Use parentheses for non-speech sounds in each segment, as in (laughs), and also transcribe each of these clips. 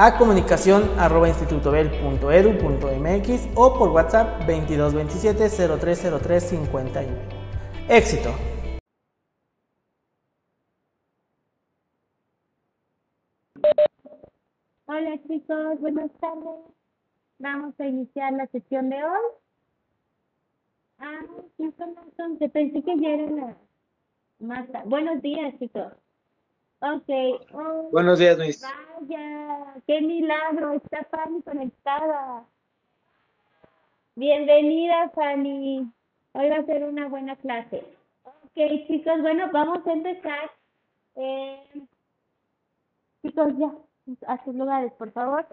a comunicación arroba institutobel.edu.mx o por WhatsApp 2227 0303 51. Éxito. Hola chicos, buenas tardes. Vamos a iniciar la sesión de hoy. Ah, sí, entonces pensé que ya era la más Buenos días chicos. Ok. Oh, Buenos días, Luis. Vaya, qué milagro, está Fanny conectada. Bienvenida, Fanny. Hoy va a ser una buena clase. Ok, chicos, bueno, vamos a empezar. Eh, chicos, ya, a sus lugares, por favor.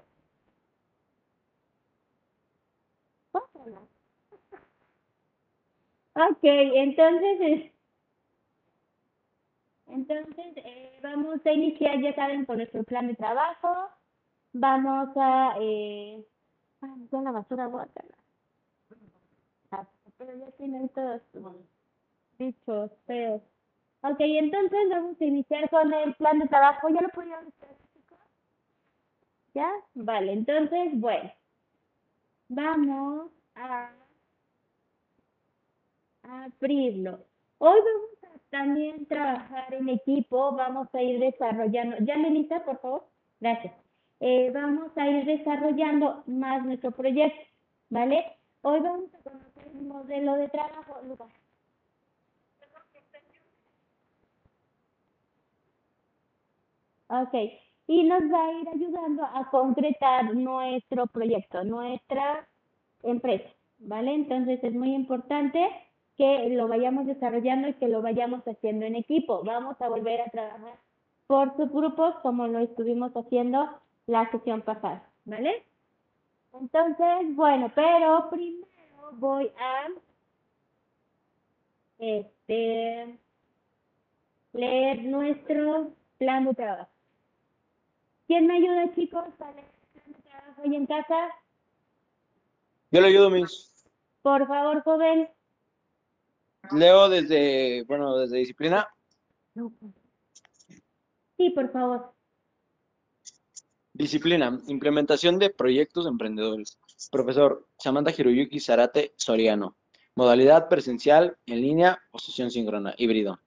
Ok, entonces, entonces, eh, vamos a iniciar, ya saben, con nuestro plan de trabajo. Vamos a... Eh, ay, ya la basura, guácala. Ah, pero ya tienen todos dichos feos. Ok, entonces vamos a iniciar con el plan de trabajo. ¿Ya lo pudieron ustedes, chicos? ¿Ya? Vale, entonces, bueno. Vamos a abrirlo. Hoy vamos también trabajar en equipo, vamos a ir desarrollando, ya Melissa, por favor, gracias. Eh, vamos a ir desarrollando más nuestro proyecto, ¿vale? Hoy vamos a conocer el modelo de trabajo, Lucas. Ok, y nos va a ir ayudando a concretar nuestro proyecto, nuestra empresa, ¿vale? Entonces es muy importante que lo vayamos desarrollando y que lo vayamos haciendo en equipo. Vamos a volver a trabajar por subgrupos como lo estuvimos haciendo la sesión pasada, ¿vale? Entonces, bueno, pero primero voy a este leer nuestro plan de trabajo. ¿Quién me ayuda, chicos, para leer el plan de trabajo hoy en casa? Yo le ayudo, Miss. Por favor, joven. Leo desde, bueno, desde disciplina. Sí, por favor. Disciplina, implementación de proyectos emprendedores. Profesor Samantha Hiroyuki Zarate Soriano. Modalidad presencial, en línea o sesión síncrona, híbrido.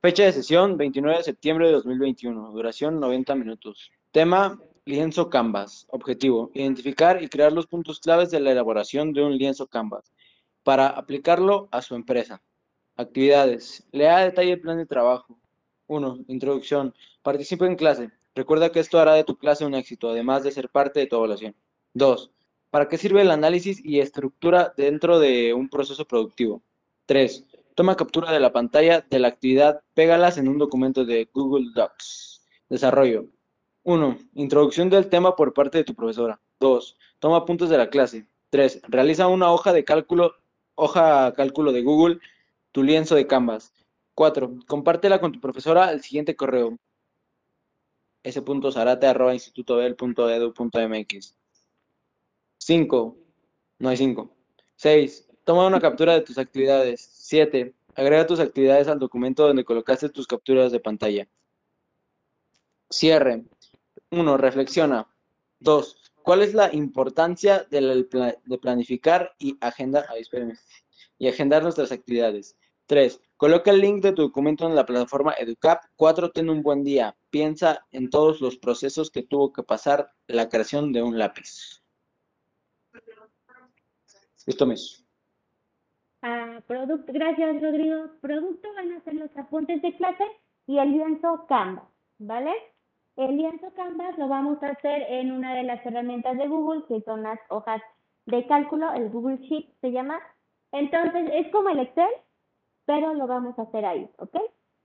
Fecha de sesión, 29 de septiembre de 2021. Duración, 90 minutos. Tema, lienzo Canvas. Objetivo, identificar y crear los puntos claves de la elaboración de un lienzo Canvas para aplicarlo a su empresa. Actividades. Lea a detalle el plan de trabajo. 1. Introducción. Participa en clase. Recuerda que esto hará de tu clase un éxito, además de ser parte de tu evaluación. 2. ¿Para qué sirve el análisis y estructura dentro de un proceso productivo? 3. Toma captura de la pantalla de la actividad, pégalas en un documento de Google Docs. Desarrollo. 1. Introducción del tema por parte de tu profesora. 2. Toma puntos de la clase. 3. Realiza una hoja de cálculo hoja cálculo de Google, tu lienzo de Canvas. 4. Compártela con tu profesora al siguiente correo s.zarate.institutobel.edu.mx 5. No hay 5. 6. Toma una captura de tus actividades. 7. Agrega tus actividades al documento donde colocaste tus capturas de pantalla. Cierre. 1. Reflexiona. 2. ¿Cuál es la importancia de, planificar y agendar, y agendar nuestras actividades? 3. Coloca el link de tu documento en la plataforma EduCap. 4. Ten un buen día. Piensa en todos los procesos que tuvo que pasar la creación de un lápiz. Listo, mes. Ah, producto, gracias, Rodrigo. Producto van a ser los apuntes de clase y el lienzo Canva, ¿vale? El lienzo Canvas lo vamos a hacer en una de las herramientas de Google, que son las hojas de cálculo, el Google Sheet se llama. Entonces, es como el Excel, pero lo vamos a hacer ahí, ¿ok?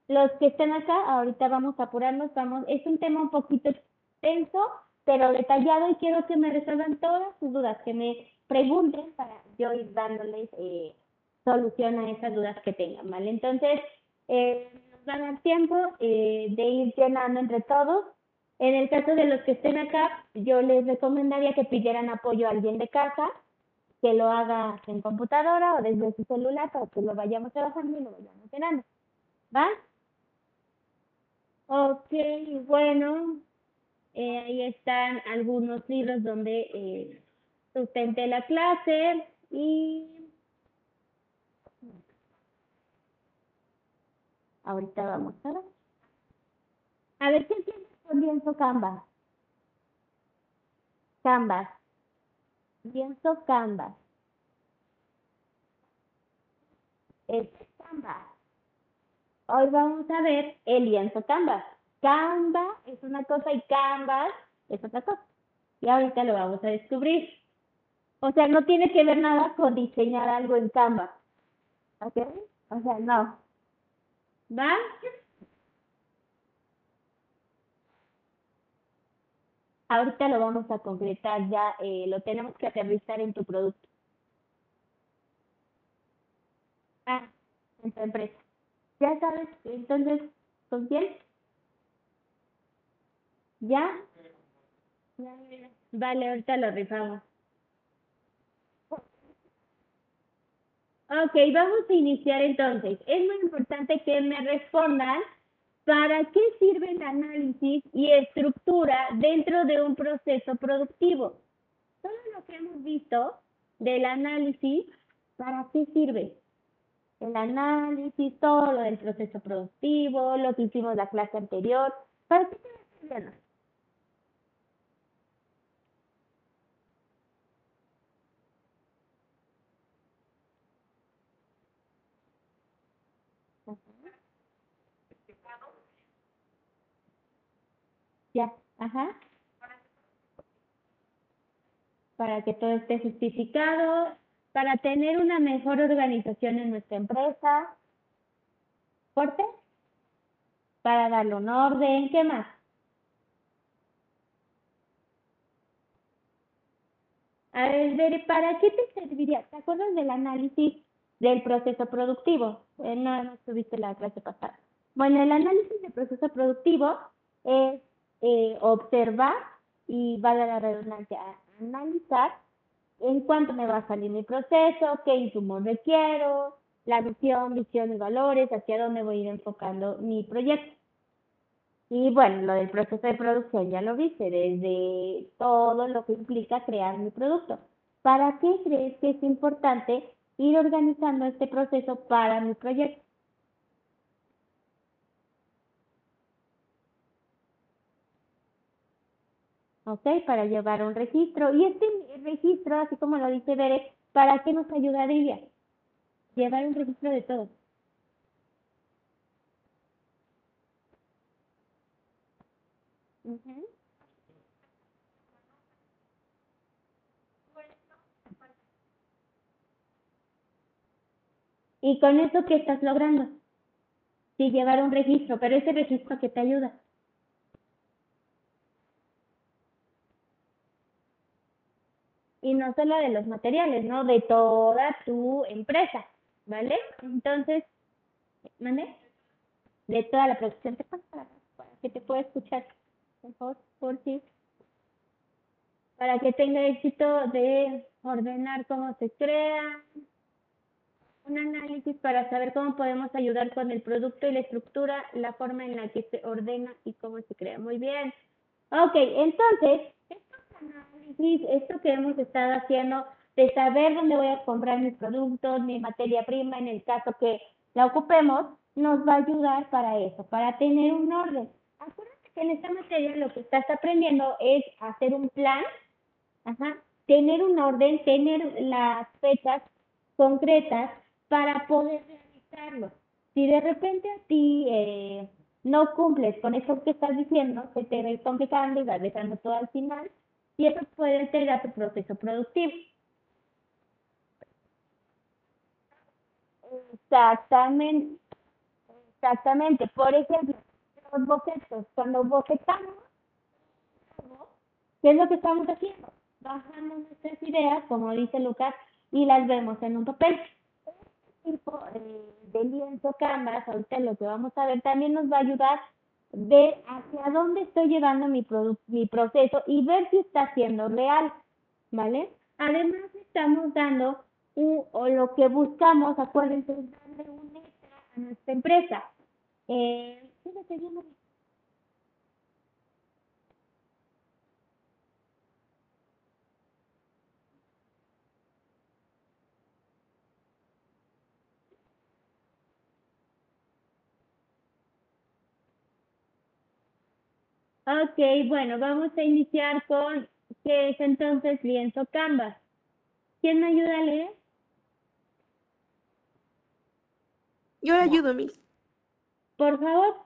Los que estén acá, ahorita vamos a apurarnos, vamos, es un tema un poquito extenso, pero detallado y quiero que me resuelvan todas sus dudas, que me pregunten para yo ir dándoles eh, solución a esas dudas que tengan, ¿vale? Entonces, eh, nos va a dar tiempo eh, de ir llenando entre todos. En el caso de los que estén acá, yo les recomendaría que pidieran apoyo a alguien de casa, que lo haga en computadora o desde su celular para que lo vayamos trabajando y lo vayamos llenando. ¿Va? Ok, bueno, eh, ahí están algunos libros donde eh, sustenté la clase y ahorita vamos a ver. A ver, ¿qué lienzo Canvas? Canvas. Lienzo Canvas. Es Canvas. Hoy vamos a ver el lienzo Canvas. Canva es una cosa y Canvas es otra cosa. Y ahorita lo vamos a descubrir. O sea, no tiene que ver nada con diseñar algo en Canva. ¿Ok? O sea, no. ¿Va? Ahorita lo vamos a concretar, ya eh, lo tenemos que aterrizar en tu producto. Ah, en tu empresa. Ya sabes, entonces, ¿con quién? ¿Ya? Vale, ahorita lo rifamos. Ok, vamos a iniciar entonces. Es muy importante que me respondan para qué sirve el análisis y estructura dentro de un proceso productivo. Todo lo que hemos visto del análisis, ¿para qué sirve? El análisis, todo lo del proceso productivo, lo que hicimos la clase anterior, ¿para qué sirve? Ya, ajá. Para que todo esté justificado, para tener una mejor organización en nuestra empresa. ¿Corte? Para darle un orden, ¿qué más? A ver, ¿para qué te serviría? ¿Te acuerdas del análisis del proceso productivo? Eh, no, no estuviste la clase pasada. Bueno, el análisis del proceso productivo es eh, observar y va a la redundancia, analizar en cuánto me va a salir mi proceso, qué insumos requiero, la visión, visión y valores, hacia dónde voy a ir enfocando mi proyecto. Y bueno, lo del proceso de producción ya lo viste, desde todo lo que implica crear mi producto. ¿Para qué crees que es importante ir organizando este proceso para mi proyecto? ¿Ok? Para llevar un registro. Y este registro, así como lo dice Bere, ¿para qué nos ayudaría? Llevar un registro de todo. ¿Y con eso qué estás logrando? Sí, llevar un registro, pero ese registro que te ayuda. Y no solo de los materiales, ¿no? De toda tu empresa, ¿vale? Entonces, ¿mande? De toda la producción. ¿Te pasa que te pueda escuchar? Por por sí. Para que tenga éxito de ordenar cómo se crea, un análisis para saber cómo podemos ayudar con el producto y la estructura, la forma en la que se ordena y cómo se crea. Muy bien. Ok, entonces, esto que hemos estado haciendo de saber dónde voy a comprar mis productos, mi materia prima, en el caso que la ocupemos, nos va a ayudar para eso, para tener un orden. Acuérdate que en esta materia lo que estás aprendiendo es hacer un plan, tener un orden, tener las fechas concretas para poder realizarlo. Si de repente a ti eh, no cumples con eso que estás diciendo, se te va complicando y vas dejando todo al final, y eso puede alterar tu proceso productivo. Exactamente. Exactamente. Por ejemplo, los bocetos. Cuando bocetamos, ¿Qué es lo que estamos haciendo? Bajando nuestras ideas, como dice Lucas, y las vemos en un papel. Este tipo eh, de lienzo Canvas, ahorita lo que vamos a ver, también nos va a ayudar ver hacia dónde estoy llevando mi, mi proceso y ver si está siendo real, ¿vale? Además, estamos dando o lo que buscamos, acuérdense, darle un extra a nuestra empresa. Eh, Ok, bueno, vamos a iniciar con qué es entonces lienzo Canvas. ¿Quién me ayuda a leer? Yo le ayudo, Miss. Por favor.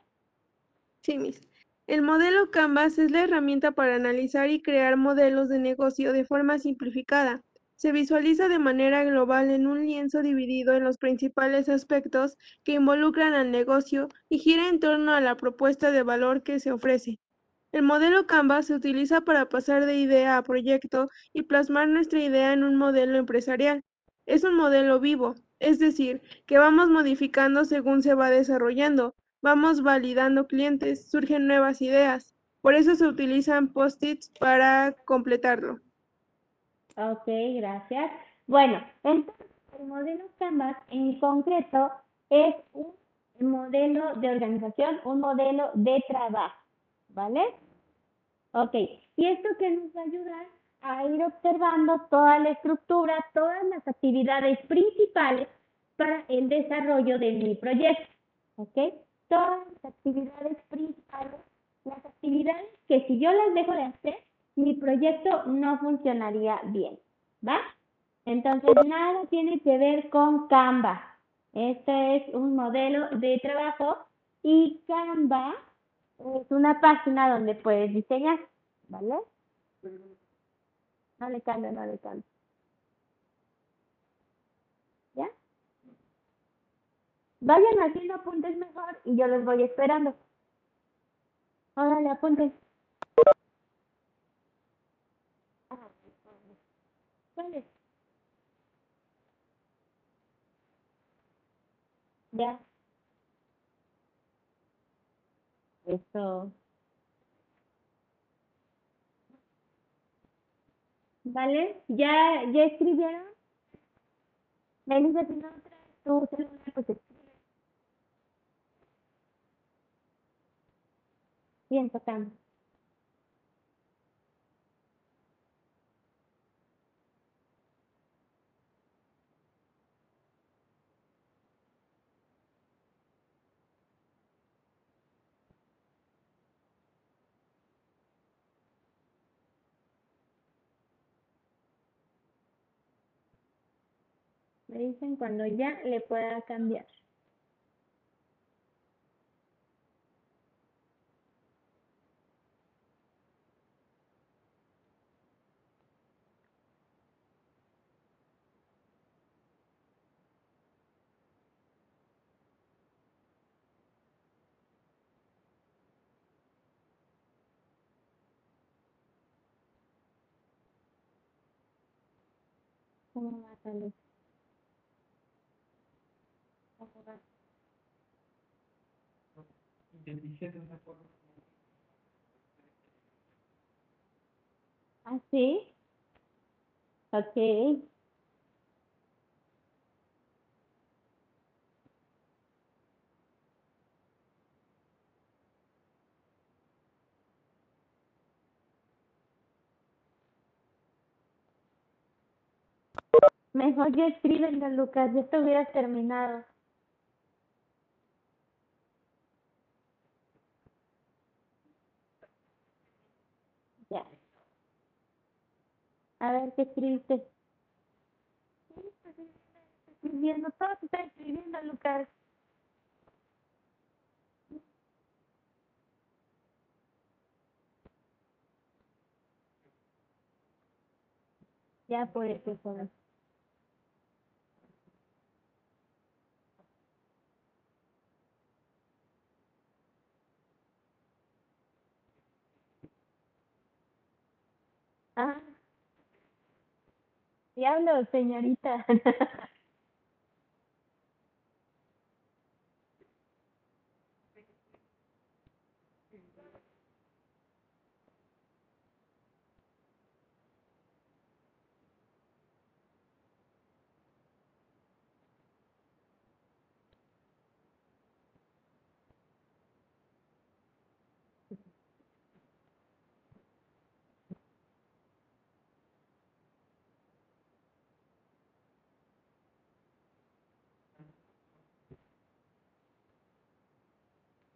Sí, Miss. El modelo Canvas es la herramienta para analizar y crear modelos de negocio de forma simplificada. Se visualiza de manera global en un lienzo dividido en los principales aspectos que involucran al negocio y gira en torno a la propuesta de valor que se ofrece. El modelo Canvas se utiliza para pasar de idea a proyecto y plasmar nuestra idea en un modelo empresarial. Es un modelo vivo, es decir, que vamos modificando según se va desarrollando, vamos validando clientes, surgen nuevas ideas. Por eso se utilizan post-its para completarlo. Ok, gracias. Bueno, entonces el modelo Canvas en concreto es un modelo de organización, un modelo de trabajo. ¿Vale? Ok, y esto que nos va a ayudar a ir observando toda la estructura, todas las actividades principales para el desarrollo de mi proyecto, ¿ok? Todas las actividades principales, las actividades que si yo las dejo de hacer, mi proyecto no funcionaría bien, ¿va? Entonces, nada tiene que ver con Canva. Este es un modelo de trabajo y Canva es una página donde puedes diseñar, ¿vale? No le cambio, no le cambio. ¿Ya? Vayan haciendo apuntes mejor y yo los voy esperando. Órale, apuntes. ¿Cuáles? Ya. Eso. ¿Vale? ¿Ya, ya escribieron? Si no traes tu celular, pues. Bien, tocando. Me dicen cuando ya le pueda cambiar. ¿Cómo va a salir? ¿Ah, sí? Ok. Mejor ya escríbenlo, Lucas, ya te hubieras terminado. Ya. A ver, ¿qué escribiste? escribiendo, todo se está escribiendo, Lucas. Ya por eso, por Diablo, señorita. (laughs)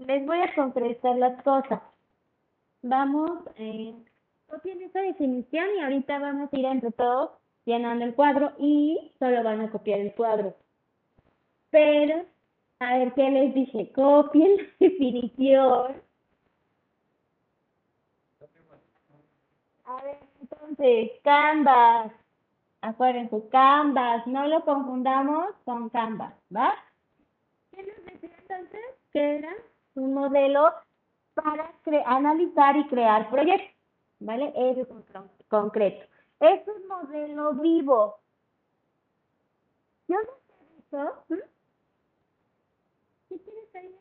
Les voy a concretar las cosas. Vamos, eh, copien esa definición y ahorita vamos a ir entre todos llenando el cuadro y solo van a copiar el cuadro. Pero, a ver qué les dije, copien la (laughs) definición. A ver, entonces, Canvas. Acuérdense, Canvas, no lo confundamos con Canvas, ¿va? ¿Qué nos decía entonces? Que era un modelo para analizar y crear proyectos, ¿vale? Eso es concreto. Es un modelo vivo. ¿Yo no te? ¿Mm? ¿Qué quieres ahí?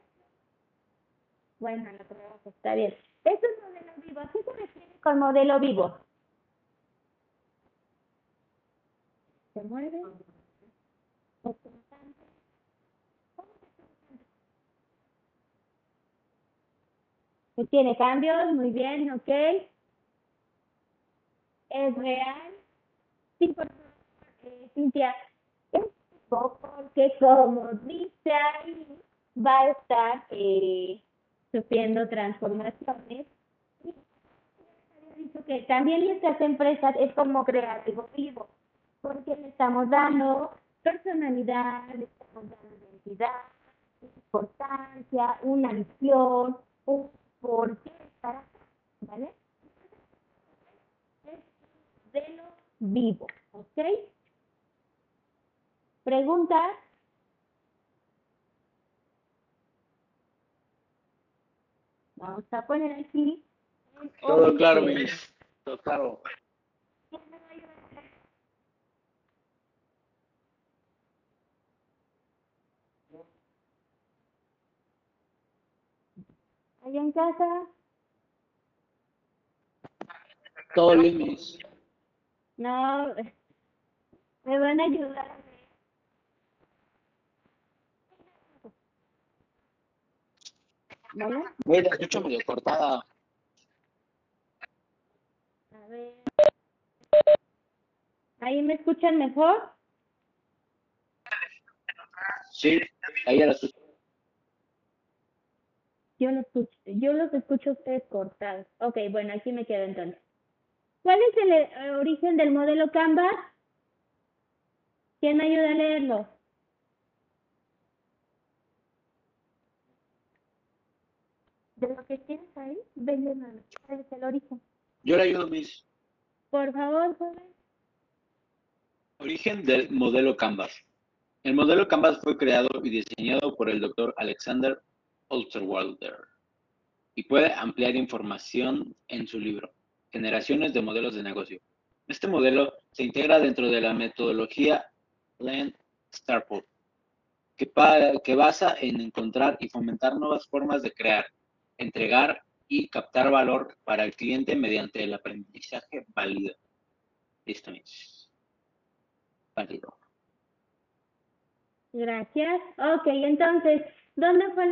Bueno, lo que está bien. Es un modelo vivo. ¿A qué se refiere con modelo vivo? ¿Se mueve? Pues tiene cambios, muy bien, ok. Es real. Sí, por Cintia, es porque como dice ahí, va a estar eh, sufriendo transformaciones. dicho que también estas empresas es como creativo vivo, porque le estamos dando personalidad, le estamos dando identidad, importancia, una visión, un por qué estar acá, ¿vale? Es de lo vivo, ¿ok? ¿Preguntas? Vamos a poner aquí. Todo claro, Miss. Todo claro. ¿Allá en casa? Todo bien, Miss. No, me van a ayudar. Medio cortada. A ver. ¿Ahí me escuchan mejor? Sí, ahí ya la escucho. Yo los escucho, yo los escucho ustedes cortados. Ok, bueno, aquí me quedo entonces. ¿Cuál es el eh, origen del modelo Canvas? ¿Quién me ayuda a leerlo? De lo que tienes ahí, ven ¿Cuál es el origen? Yo le ayudo, Miss. Por favor, joven. Origen del modelo Canvas. El modelo Canvas fue creado y diseñado por el doctor Alexander Osterwalder y puede ampliar información en su libro, Generaciones de Modelos de Negocio. Este modelo se integra dentro de la metodología Land Startup, que, basa en encontrar y fomentar nuevas formas de crear, entregar y captar valor para el cliente mediante el aprendizaje válido. Listo, mis. Válido. Gracias. Ok, entonces, ¿dónde fue?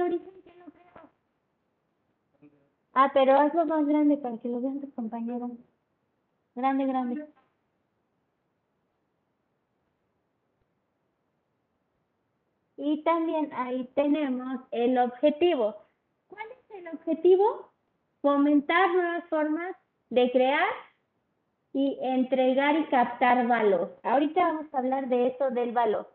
Ah, pero hazlo más grande para que lo vean tus compañeros. Grande, grande. Y también ahí tenemos el objetivo. ¿Cuál es el objetivo? Fomentar nuevas formas de crear y entregar y captar valor. Ahorita vamos a hablar de eso del valor.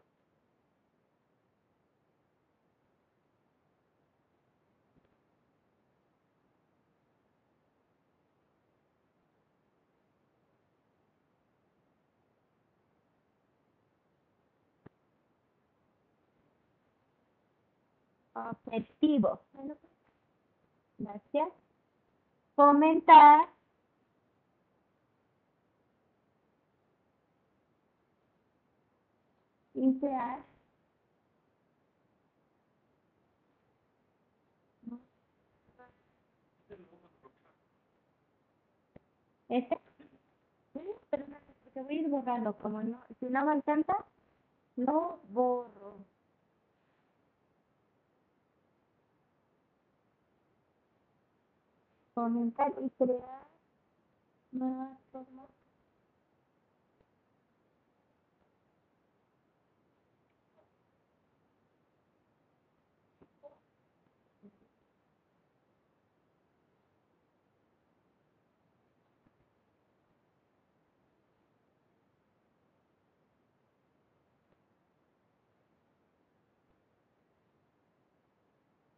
Objetivo. Gracias. Fomentar INSEAD. ¿Este? Pero porque voy a ir borrando, como no, si no me alcanza, lo borro. Comentar y crear nuevas formas.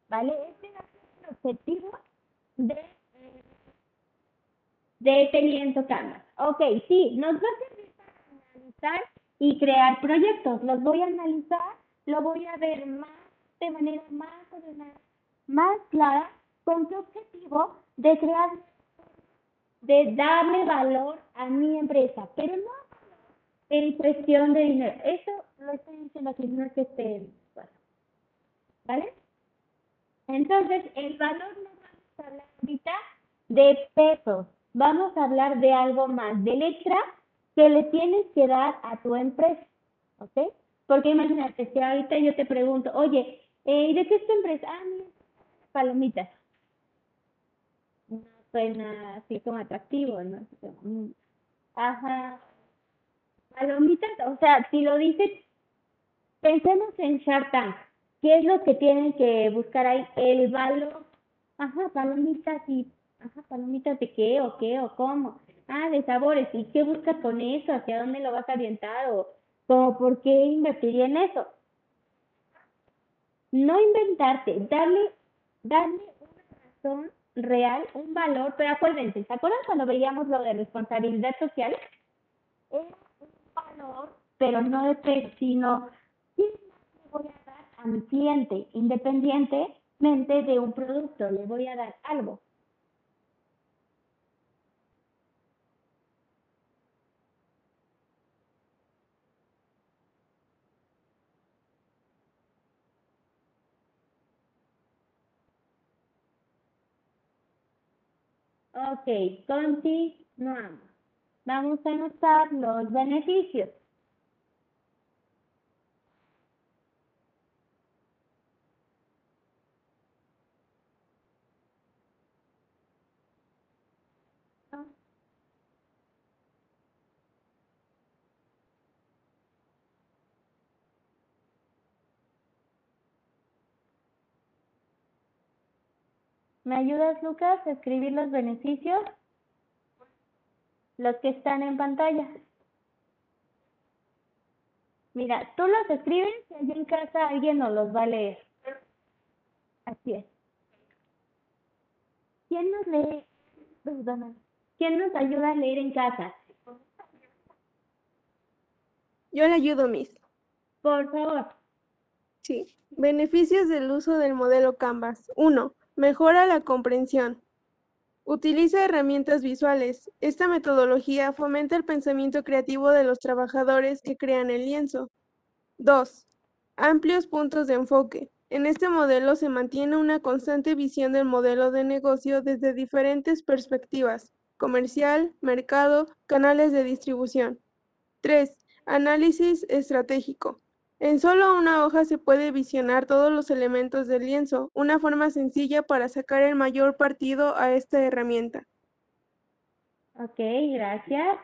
¿Vale? Este ser el objetivo de, de lienzo Canvas. Ok, sí, nos va a servir para analizar y crear proyectos. Los voy a analizar, lo voy a ver más de manera más ordenada, más clara, con qué objetivo de crear, de darle valor a mi empresa, pero no en cuestión de dinero. Eso lo estoy diciendo aquí, no es que esté, bueno, ¿vale? Entonces, el valor no vamos a hablar ahorita de pesos, vamos a hablar de algo más, de letra que le tienes que dar a tu empresa, ¿ok? Porque imagínate, si ahorita yo te pregunto, oye, eh, ¿de qué es tu empresa? Ah, mira, palomitas. No suena así como atractivo, ¿no? Mm, Ajá. Palomitas, o sea, si lo dices, pensemos en Shark Tank. ¿Qué es lo que tienen que buscar ahí? El valor. Ajá, palomitas y, ajá, palomitas de qué o qué o cómo. Ah, de sabores. ¿Y qué buscas con eso? ¿Hacia dónde lo vas a orientar? O por qué invertiría en eso. No inventarte, darle, darle una razón real, un valor, pero acuérdense, ¿se acuerdan cuando veíamos lo de responsabilidad social? Era un valor, pero no de precio, sino ¿qué le voy a dar a mi cliente independientemente de un producto? Le voy a dar algo. Ok, continuamos. Vamos a anotar los beneficios. ¿Me ayudas, Lucas, a escribir los beneficios? Los que están en pantalla. Mira, tú los escribes y allí en casa alguien nos los va a leer. Así es. ¿Quién nos lee? Perdona. ¿Quién nos ayuda a leer en casa? Yo le ayudo, Miss. Por favor. Sí. Beneficios del uso del modelo Canvas. 1. Mejora la comprensión. Utiliza herramientas visuales. Esta metodología fomenta el pensamiento creativo de los trabajadores que crean el lienzo. 2. Amplios puntos de enfoque. En este modelo se mantiene una constante visión del modelo de negocio desde diferentes perspectivas, comercial, mercado, canales de distribución. 3. Análisis estratégico. En solo una hoja se puede visionar todos los elementos del lienzo, una forma sencilla para sacar el mayor partido a esta herramienta. Ok, gracias.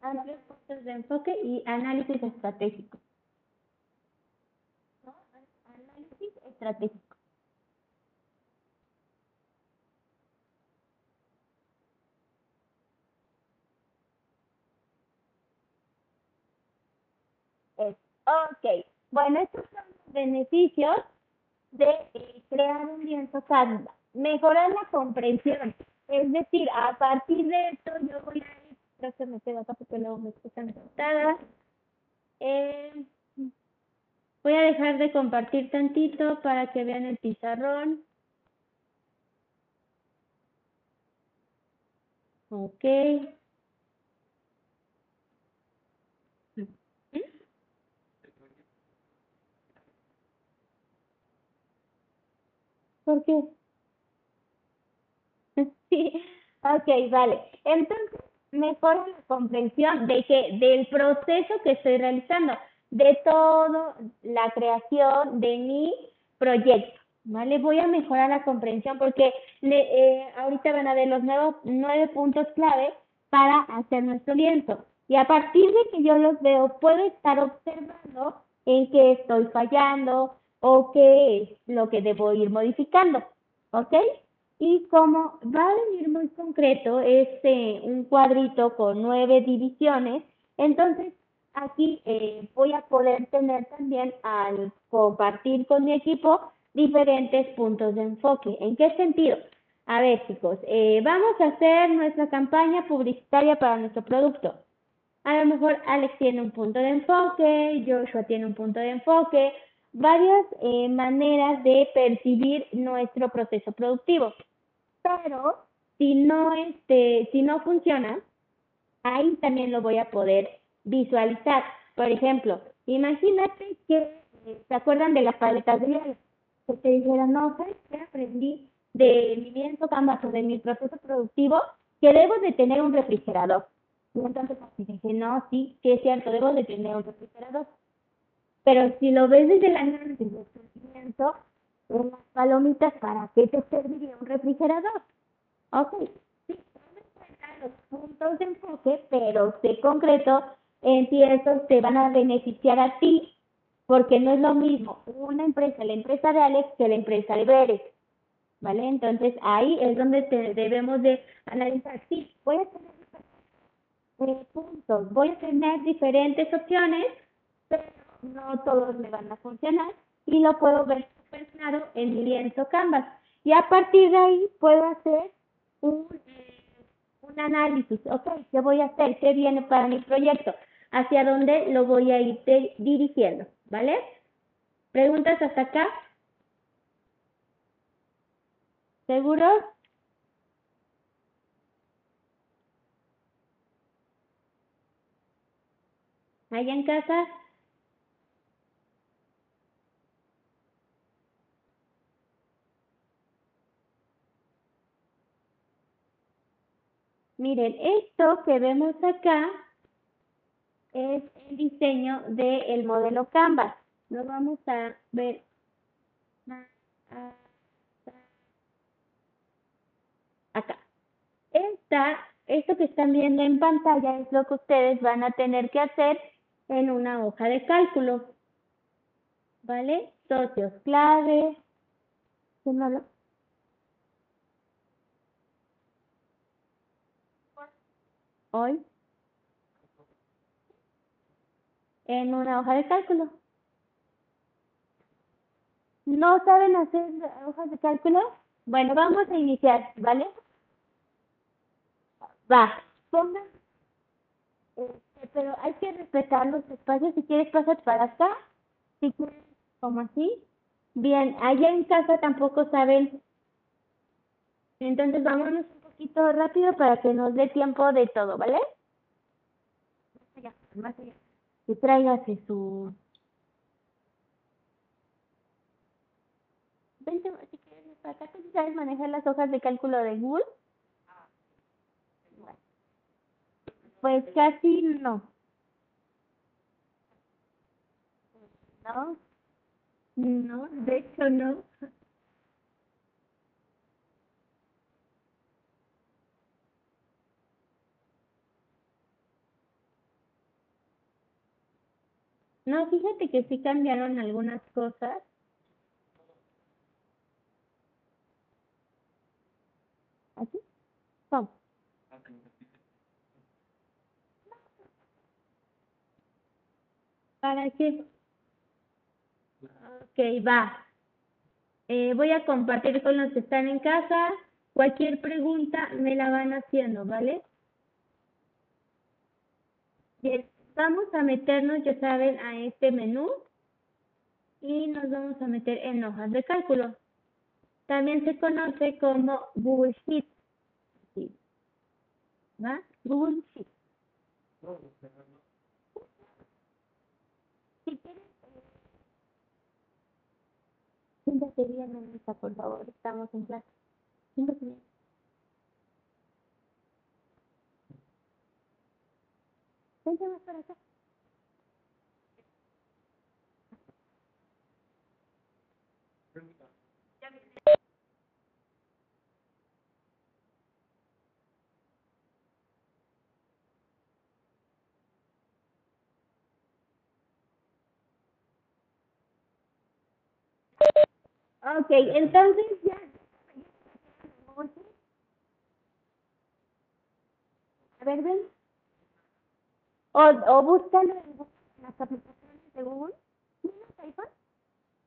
Amplios puntos de enfoque y análisis estratégico. Análisis estratégico. Es, ok, bueno, estos son los beneficios de crear un lienzo Canva. Mejorar la comprensión. Es decir, a partir de esto yo voy a ir, creo que me quedo porque luego me escuchan. Eh, voy a dejar de compartir tantito para que vean el pizarrón. Ok. ¿Por qué? (laughs) Sí, ok, vale. Entonces, mejora la comprensión de que del proceso que estoy realizando, de todo la creación de mi proyecto, ¿vale? Voy a mejorar la comprensión porque le, eh, ahorita van a ver los nuevos, nueve puntos clave para hacer nuestro lienzo. Y a partir de que yo los veo, puedo estar observando en qué estoy fallando o qué es lo que debo ir modificando, ¿ok? Y como va a venir muy concreto, este un cuadrito con nueve divisiones, entonces aquí eh, voy a poder tener también al compartir con mi equipo diferentes puntos de enfoque. ¿En qué sentido? A ver, chicos, eh, vamos a hacer nuestra campaña publicitaria para nuestro producto. A lo mejor Alex tiene un punto de enfoque, Joshua tiene un punto de enfoque, varias eh, maneras de percibir nuestro proceso productivo. Pero si no, este, si no funciona, ahí también lo voy a poder visualizar. Por ejemplo, imagínate que, eh, ¿se acuerdan de las paletas de hielo? Que te dijeran, no, ¿sabes qué aprendí de mi lienzo Canvas o de mi proceso productivo? Que debo de tener un refrigerador. Y entonces dije, no, sí, sí es cierto, debo de tener un refrigerador. Pero si lo ves desde el análisis del sentimiento, en las palomitas, ¿para qué te serviría un refrigerador? Ok, sí, los puntos de enfoque, pero sé concreto en si esos te van a beneficiar a ti, porque no es lo mismo una empresa, la empresa de Alex, que la empresa de Beres. ¿Vale? Entonces ahí es donde te debemos de analizar. Sí, voy a tener eh, puntos, voy a tener diferentes opciones, pero no todos me van a funcionar y lo puedo ver súper claro en mi lienzo Canvas. Y a partir de ahí puedo hacer un, eh, un análisis, ok, ¿qué voy a hacer? ¿Qué viene para mi proyecto? ¿Hacia dónde lo voy a ir dirigiendo? ¿Vale? ¿Preguntas hasta acá? ¿Seguros? ¿Allá en casa? Miren, esto que vemos acá es el diseño del modelo Canvas. Lo vamos a ver acá. Esto que están viendo en pantalla es lo que ustedes van a tener que hacer en una hoja de cálculo. ¿Vale? Socios clave. no lo... Hoy. En una hoja de cálculo. ¿No saben hacer hojas de cálculo? Bueno, vamos a iniciar, ¿vale? Va, pongan este, pero hay que respetar los espacios. Si quieres, pasar para acá. Si quieres, como así. Bien, allá en casa tampoco saben. Entonces, vámonos poquito rápido para que nos dé tiempo de todo, ¿vale? Más allá, más allá. Que tráigase su. Vente, si quieres, para acá. ¿Tú sabes manejar las hojas de cálculo de Google? Pues casi no. No, no, de hecho no. No, fíjate que sí cambiaron algunas cosas. ¿Aquí? ¿Cómo? ¿Para qué? Ok, va. Eh, voy a compartir con los que están en casa. Cualquier pregunta me la van haciendo, ¿vale? Bien, vamos a meternos, ya saben, a este menú y nos vamos a meter en hojas de cálculo. También se conoce como Google Sheet. ¿Va? Google Sheet. Si quieres, eh, Siéntate bien, por favor. Estamos en clase. Vente más para acá. Ok, entonces ya. A ver, ven. O, o búscalo en en las aplicaciones de Google. ¿Tienes iPhone?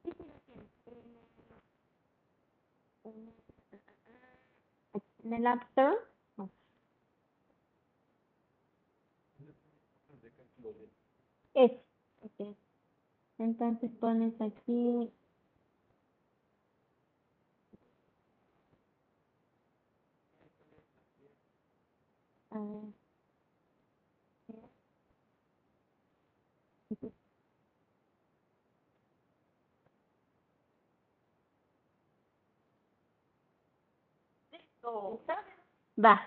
Sí, sí, lo. En, el App. No. Es. Entonces pones aquí A ver. Va.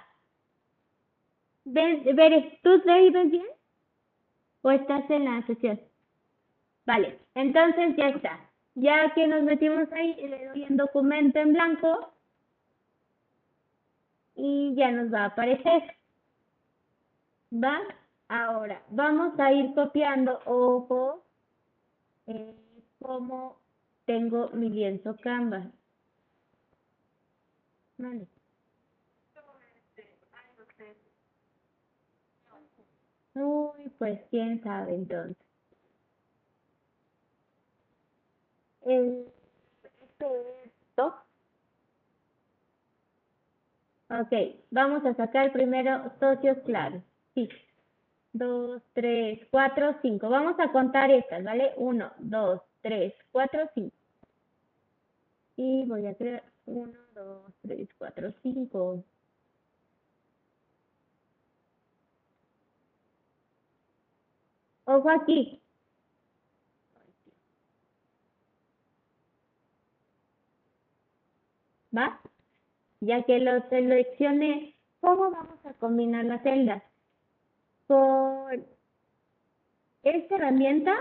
¿Ves, Veres, tú ves bien? ¿O estás en la sesión? Vale, entonces ya está. Ya que nos metimos ahí, le doy en documento en blanco y ya nos va a aparecer. ¿Va? Ahora, vamos a ir copiando, ojo, eh, cómo tengo mi lienzo Canva. Vale. Uy, pues quién sabe entonces. El, esto. Ok, vamos a sacar primero socios claros. Sí. Dos, tres, cuatro, cinco. Vamos a contar estas, ¿vale? Uno, dos, tres, cuatro, cinco. Y voy a crear uno, dos, tres, cuatro, cinco. Ojo aquí. ¿Va? Ya que lo seleccioné, ¿cómo vamos a combinar las celdas? Con esta herramienta,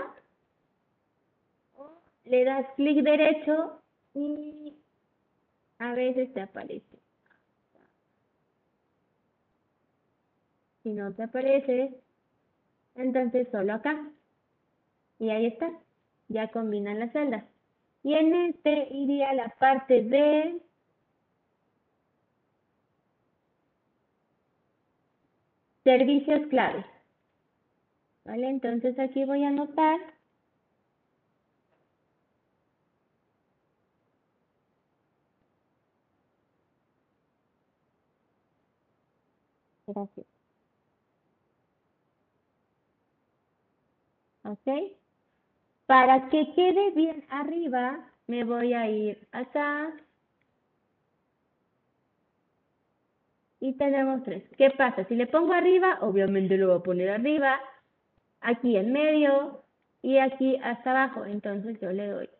le das clic derecho y a veces te aparece. Si no te aparece, entonces solo acá. Y ahí está. Ya combinan las celdas. Y en este iría la parte de servicios claves. ¿Vale? Entonces aquí voy a anotar Gracias. ¿Ok? Para que quede bien arriba, me voy a ir acá. Y tenemos tres. ¿Qué pasa? Si le pongo arriba, obviamente lo voy a poner arriba, aquí en medio y aquí hasta abajo. Entonces yo le doy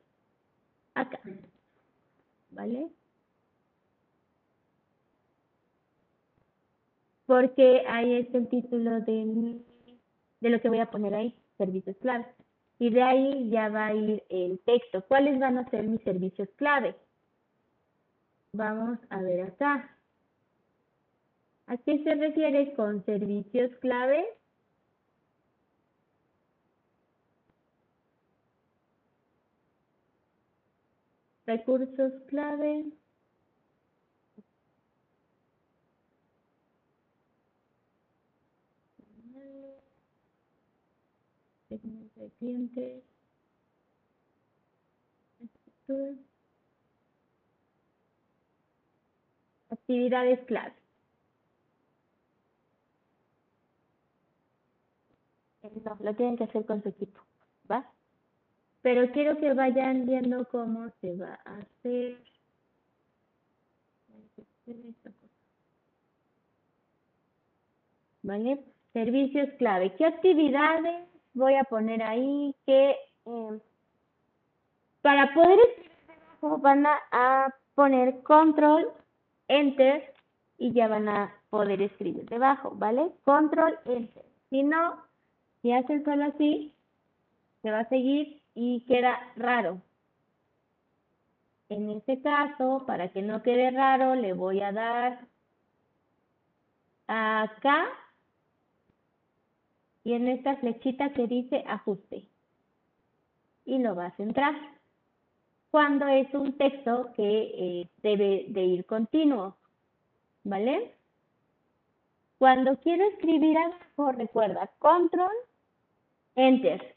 acá. ¿Vale? Porque ahí es el título de, de lo que voy a poner ahí, servicios clave. Y de ahí ya va a ir el texto. ¿Cuáles van a ser mis servicios clave? Vamos a ver acá. ¿A qué se refiere con servicios clave? Recursos clave. De clientes. Actividades clave. No, lo tienen que hacer con su equipo, ¿va? Pero quiero que vayan viendo cómo se va a hacer. ¿Vale? Servicios clave. ¿Qué actividades voy a poner ahí que eh, para poder escribir van a poner control, enter y ya van a poder escribir debajo, ¿vale? Control, enter. Si no, si hacen solo así, se va a seguir y queda raro. En este caso, para que no quede raro, le voy a dar acá y en esta flechita que dice ajuste y lo va a centrar cuando es un texto que eh, debe de ir continuo, ¿vale? Cuando quiero escribir abajo, recuerda, control, enter.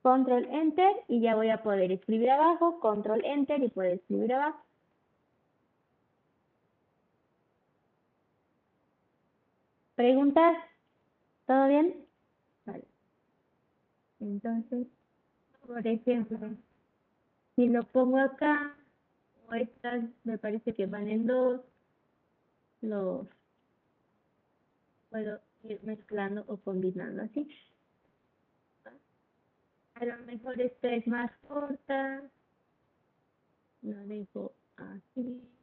Control, enter y ya voy a poder escribir abajo, control, enter y puedo escribir abajo. ¿Preguntas? ¿Todo bien? Vale. Entonces, por ejemplo, si lo pongo acá, o estas me parece que van en dos, los puedo ir mezclando o combinando así. A lo mejor esta es más corta, lo dejo así.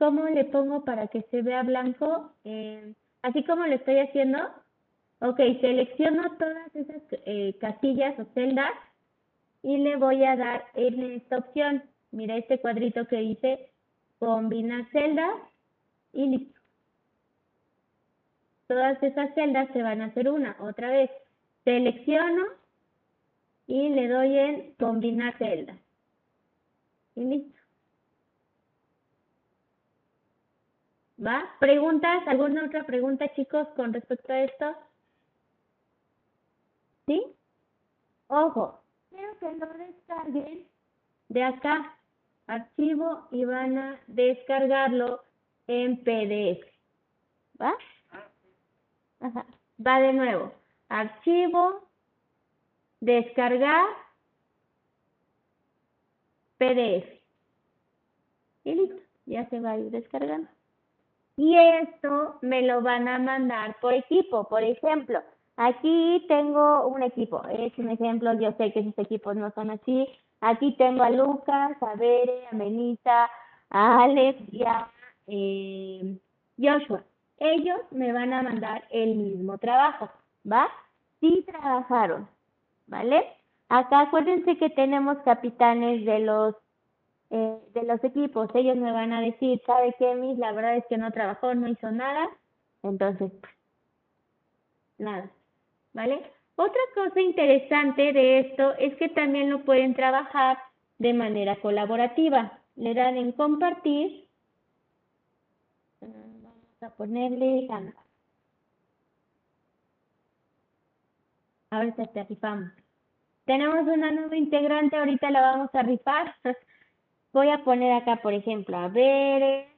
¿Cómo le pongo para que se vea blanco? Eh, así como lo estoy haciendo. Ok, selecciono todas esas eh, casillas o celdas y le voy a dar en esta opción. Mira este cuadrito que dice combinar celdas y listo. Todas esas celdas se van a hacer una. Otra vez, selecciono y le doy en combinar celdas. Y listo. ¿Va? ¿Preguntas? ¿Alguna otra pregunta, chicos, con respecto a esto? ¿Sí? Ojo, quiero que lo descarguen de acá, archivo, y van a descargarlo en PDF. ¿Va? Ajá. Va de nuevo. Archivo, descargar, PDF. Y listo, ya se va a ir descargando. Y esto me lo van a mandar por equipo. Por ejemplo, aquí tengo un equipo. Es un ejemplo, yo sé que sus equipos no son así. Aquí tengo a Lucas, a Bere, a Melissa, a Alex y a eh, Joshua. Ellos me van a mandar el mismo trabajo, ¿va? Sí trabajaron, ¿vale? Acá acuérdense que tenemos capitanes de los eh, de los equipos, ellos me van a decir, ¿sabe qué, Miss? La verdad es que no trabajó, no hizo nada. Entonces, pues, nada, ¿vale? Otra cosa interesante de esto es que también lo pueden trabajar de manera colaborativa. Le dan en compartir. Vamos a ponerle Canva. Ahorita te rifamos. Tenemos una nueva integrante, ahorita la vamos a rifar. (laughs) Voy a poner acá, por ejemplo, a ver.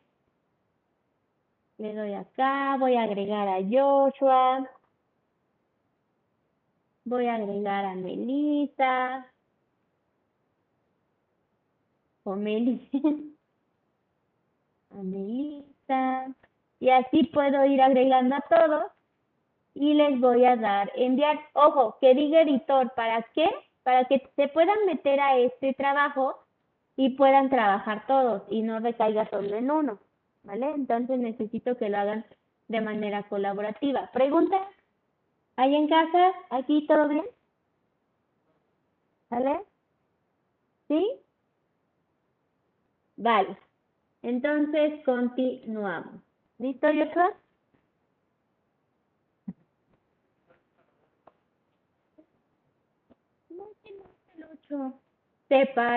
Le doy acá, voy a agregar a Joshua. Voy a agregar a Melissa. O Melissa. (laughs) A Melissa. Y así puedo ir agregando a todos. Y les voy a dar enviar. Ojo, que diga editor. ¿Para qué? Para que se puedan meter a este trabajo y puedan trabajar todos y no recaiga solo en uno, ¿vale? Entonces necesito que lo hagan de manera colaborativa. ¿Preguntas? ¿Ahí en casa? ¿Aquí todo bien? ¿Vale? ¿Sí? Vale. Entonces continuamos. ¿Listo, Joshua? No, no, el 8. Sepa.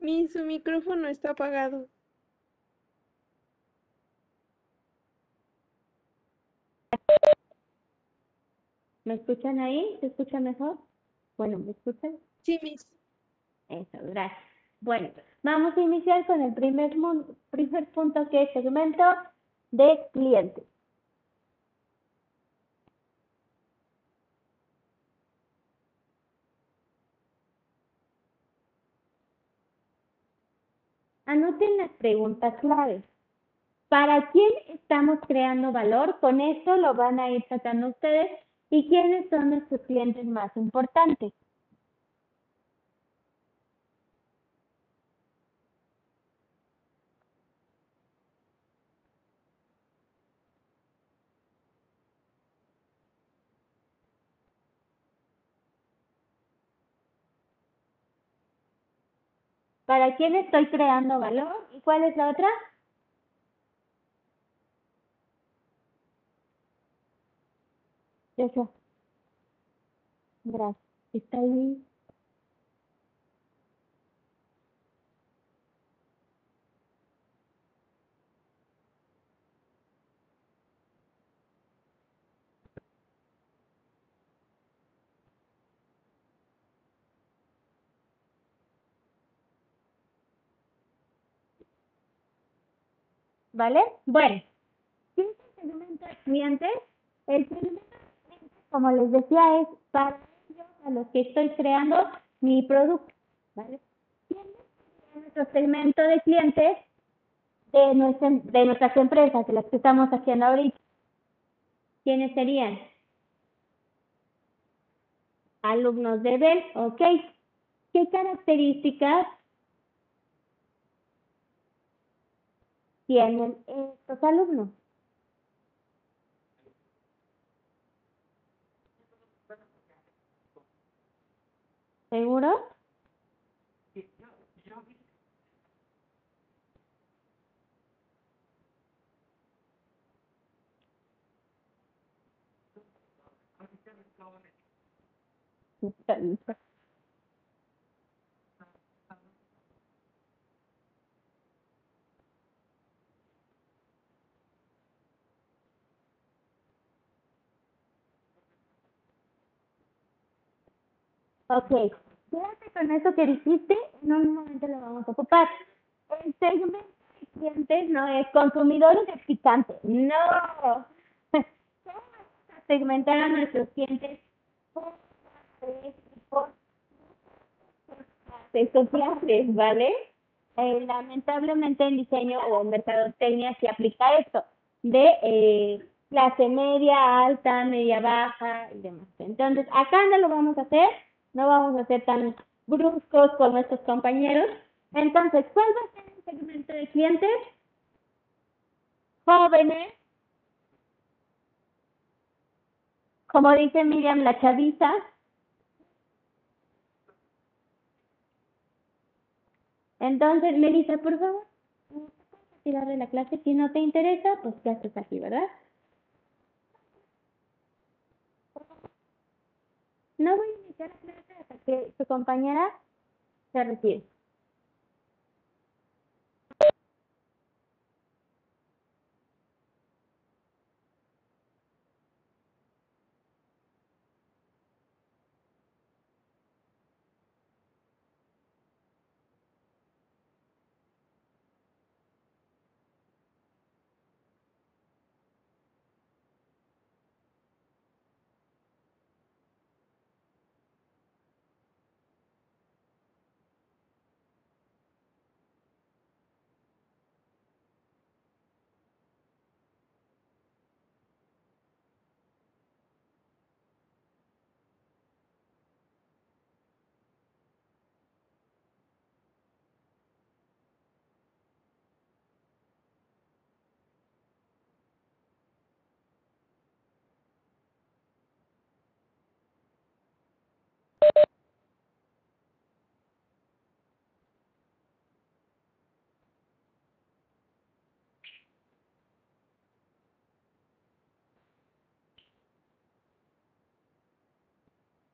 Mi, su micrófono está apagado. ¿Me escuchan ahí? ¿Se escucha mejor? Bueno, ¿me escuchan? Sí, Miss. Eso, gracias. Bueno, vamos a iniciar con el primer, primer punto que es segmento de clientes. Anoten las preguntas claves. ¿Para quién estamos creando valor? Con esto lo van a ir tratando ustedes. ¿Y quiénes son nuestros clientes más importantes? ¿Para quién estoy creando valor? ¿Y cuál es la otra? Eso. Gracias. Está ahí. ¿Vale? Bueno, ¿qué es el segmento de clientes? El segmento de clientes, como les decía, es para ellos a los que estoy creando mi producto. ¿Vale? ¿Quiénes serían nuestro segmento de clientes de, nuestra, de nuestras empresas, de las que estamos haciendo ahorita? ¿Quiénes serían? Alumnos de Bell, ok. ¿Qué características tienen estos alumnos? ¿Seguro? Ok, quédate con eso que dijiste, en un momento lo vamos a ocupar. El segmento de clientes no es consumidores de picante, no. ¿Cómo vamos a segmentar a nuestros clientes por clases por ¿vale? Eh, lamentablemente en diseño o mercadotecnia se aplica esto de eh, clase media, alta, media baja y demás. Entonces, acá no lo vamos a hacer, no vamos a ser tan bruscos con nuestros compañeros. Entonces, ¿cuál va a ser el segmento de clientes? Jóvenes, como dice Miriam, la chaviza. Entonces, Melissa, por favor, tirar de la clase. Si no te interesa, pues ya estás aquí, ¿verdad? No voy hasta que su compañera se retire.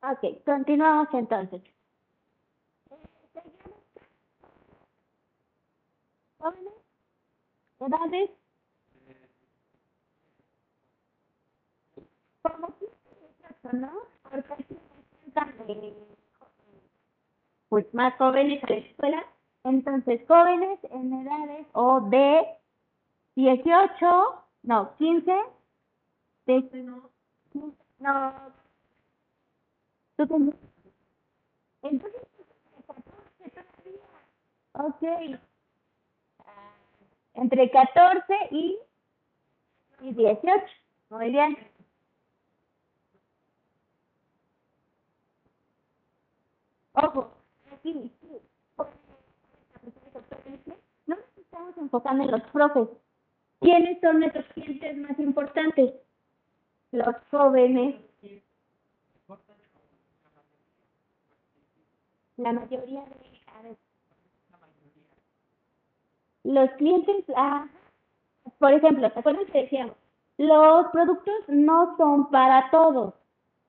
Ok, continuamos entonces. ¿Jóvenes? ¿Edades? Como 15 18, ¿no? Porque aquí presentan pues más jóvenes a la escuela. Entonces, jóvenes en edades o de 18, no, 15, de, no, tú tenías, entonces, 14 todavía. Ok. Entre 14 y, y 18. Muy bien. Ojo, aquí, no nos estamos enfocando en los profes. ¿Quiénes son nuestros clientes más importantes? Los jóvenes. La mayoría de... a ver. Los clientes, ah, por ejemplo, ¿te acuerdas que decíamos? Los productos no son para todos,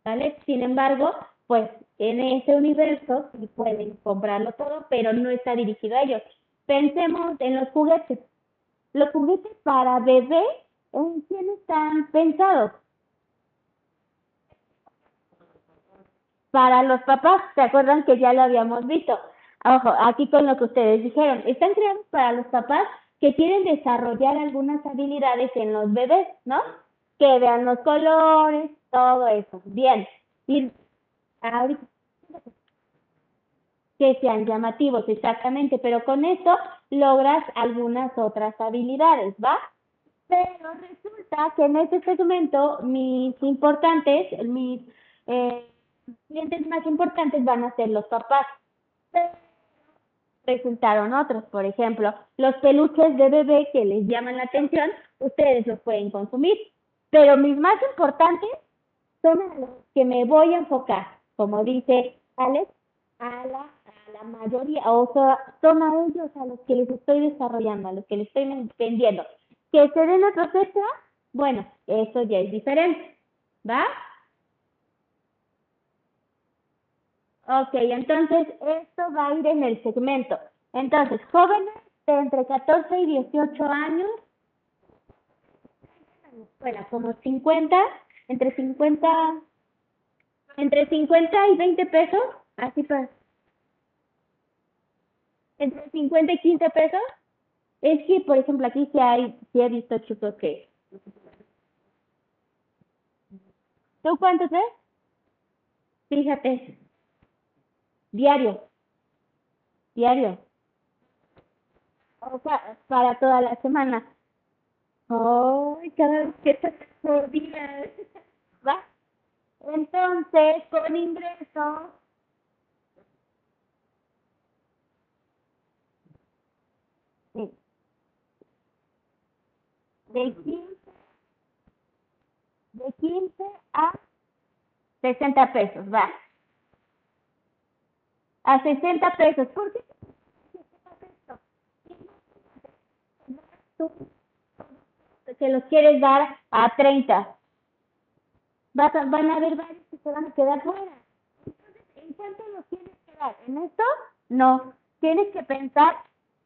¿vale? Sin embargo, pues en ese universo sí pueden comprarlo todo, pero no está dirigido a ellos. Pensemos en los juguetes. Los juguetes para bebé, ¿en quién están pensados? Para los papás, ¿se acuerdan que ya lo habíamos visto? Ojo, aquí con lo que ustedes dijeron, están creados para los papás que quieren desarrollar algunas habilidades en los bebés, ¿no? Que vean los colores, todo eso. Bien. Y ahorita que sean llamativos, exactamente, pero con eso logras algunas otras habilidades, ¿va? Pero resulta que en este segmento mis importantes, mis eh, clientes más importantes van a ser los papás. Resultaron otros, por ejemplo, los peluches de bebé que les llaman la atención, ustedes los pueden consumir. Pero mis más importantes son a los que me voy a enfocar, como dice Alex, a la, a la mayoría, o sea, son a ellos a los que les estoy desarrollando, a los que les estoy vendiendo. Que se den otros extra, bueno, eso ya es diferente, ¿va? Ok, entonces esto va a ir en el segmento. Entonces, jóvenes de entre 14 y 18 años, bueno, como 50, entre 50, entre 50 y 20 pesos, así pues. Entre 50 y 15 pesos. Es que, por ejemplo, aquí sí hay, sí he visto chicos que... ¿Tú cuántos ves? Fíjate. Diario. Diario. O sea, para toda la semana. Ay, cada vez que por día. (laughs) ¿Va? Entonces, con ingresos. Sí. De 15, de 15 a 60 pesos, va a 60 pesos. ¿Por qué? Que los quieres dar a 30. Vas a, van a haber varios que se van a quedar fuera. Entonces, ¿en cuánto los quieres quedar? ¿En esto? No. Tienes que pensar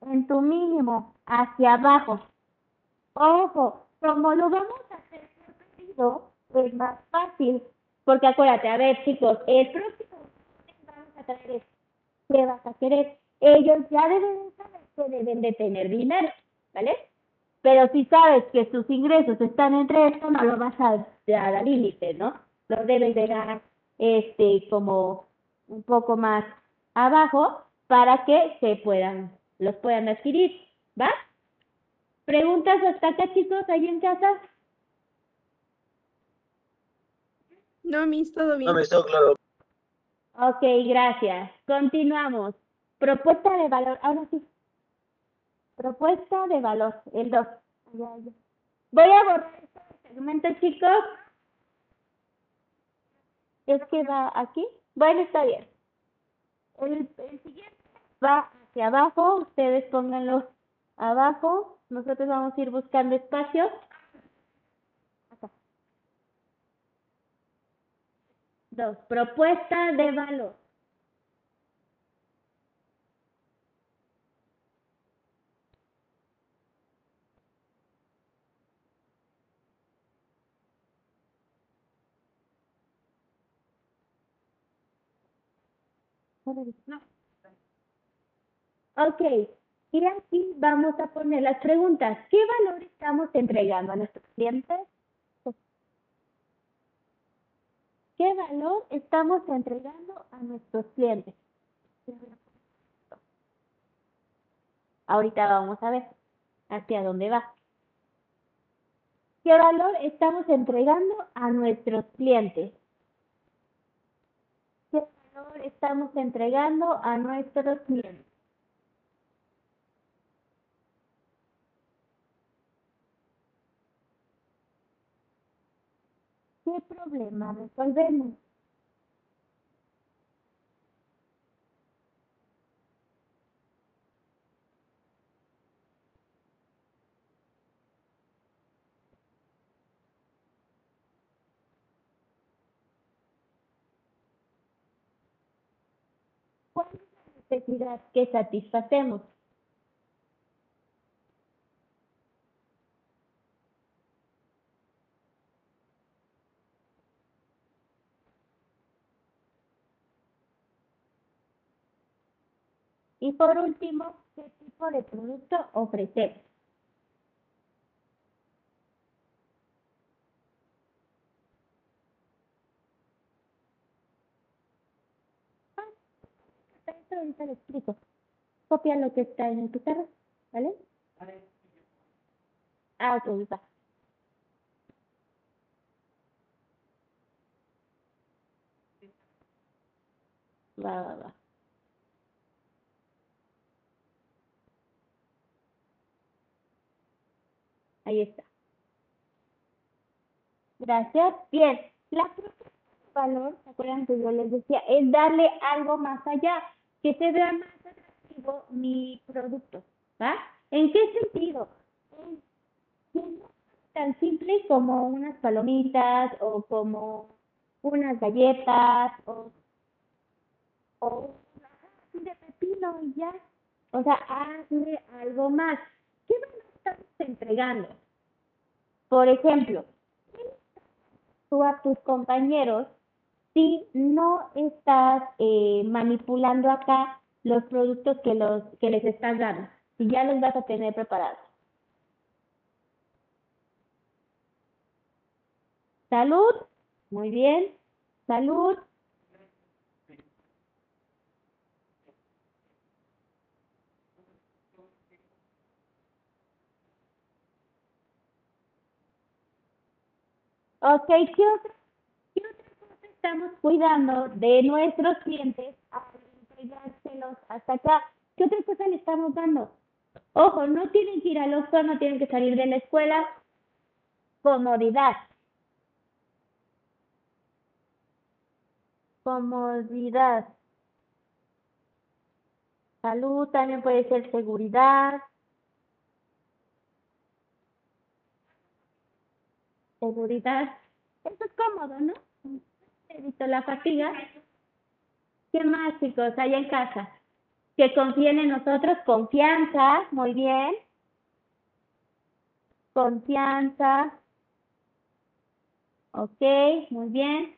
en tu mínimo, hacia abajo. Ojo, como lo vamos a hacer por es más fácil. Porque acuérdate, a ver chicos, el próximo vamos a traer esto ¿qué vas a querer? Ellos ya deben saber que deben de tener dinero, ¿vale? Pero si sabes que sus ingresos están entre esto, no lo vas a dar al límite, ¿no? Lo debes de dar este, como un poco más abajo para que se puedan, los puedan adquirir, ¿va? ¿Preguntas hasta acá, chicos, ahí en casa? No, mis, todo bien. No me está claro. Ok, gracias. Continuamos. Propuesta de valor. Ahora sí. Propuesta de valor. El 2. Voy a borrar este segmento, chicos. Es que va aquí. Bueno, está bien. El, el siguiente va hacia abajo. Ustedes pónganlo abajo. Nosotros vamos a ir buscando espacios. 2. Propuesta de valor. No. Ok, y aquí vamos a poner las preguntas. ¿Qué valor estamos entregando a nuestros clientes? ¿Qué valor estamos entregando a nuestros clientes? Ahorita vamos a ver hacia dónde va. ¿Qué valor estamos entregando a nuestros clientes? ¿Qué valor estamos entregando a nuestros clientes? ¿Qué problema resolvemos? ¿Cuál es la necesidad que satisfacemos? Y por último, ¿qué tipo de producto? Ah, esto ahorita lo explico. Copia lo que está en el pizarro, ¿vale? Ah, ok, va. Va, va, va. Ahí está. Gracias. Bien. La propuesta de valor, ¿se acuerdan que yo les decía? Es darle algo más allá, que se vea más atractivo mi producto. ¿Va? ¿En qué sentido? Tan simple como unas palomitas o como unas galletas o, o una de pepino y ya. O sea, hazle algo más. ¿Qué valor estamos entregando? Por ejemplo, tú a tus compañeros si no estás eh, manipulando acá los productos que, los, que les estás dando, si ya los vas a tener preparados. Salud, muy bien. Salud. Ok, ¿qué otra, qué otra cosa estamos cuidando de nuestros clientes entregárselos hasta acá? ¿Qué otra cosa le estamos dando? Ojo, no tienen que ir al Oxxo, no tienen que salir de la escuela. Comodidad. Comodidad. Salud también puede ser seguridad. Seguridad. Eso es cómodo, ¿no? Evito la fatiga. ¿Qué más, chicos? Allá en casa. Que confíen en nosotros. Confianza. Muy bien. Confianza. Ok, muy bien.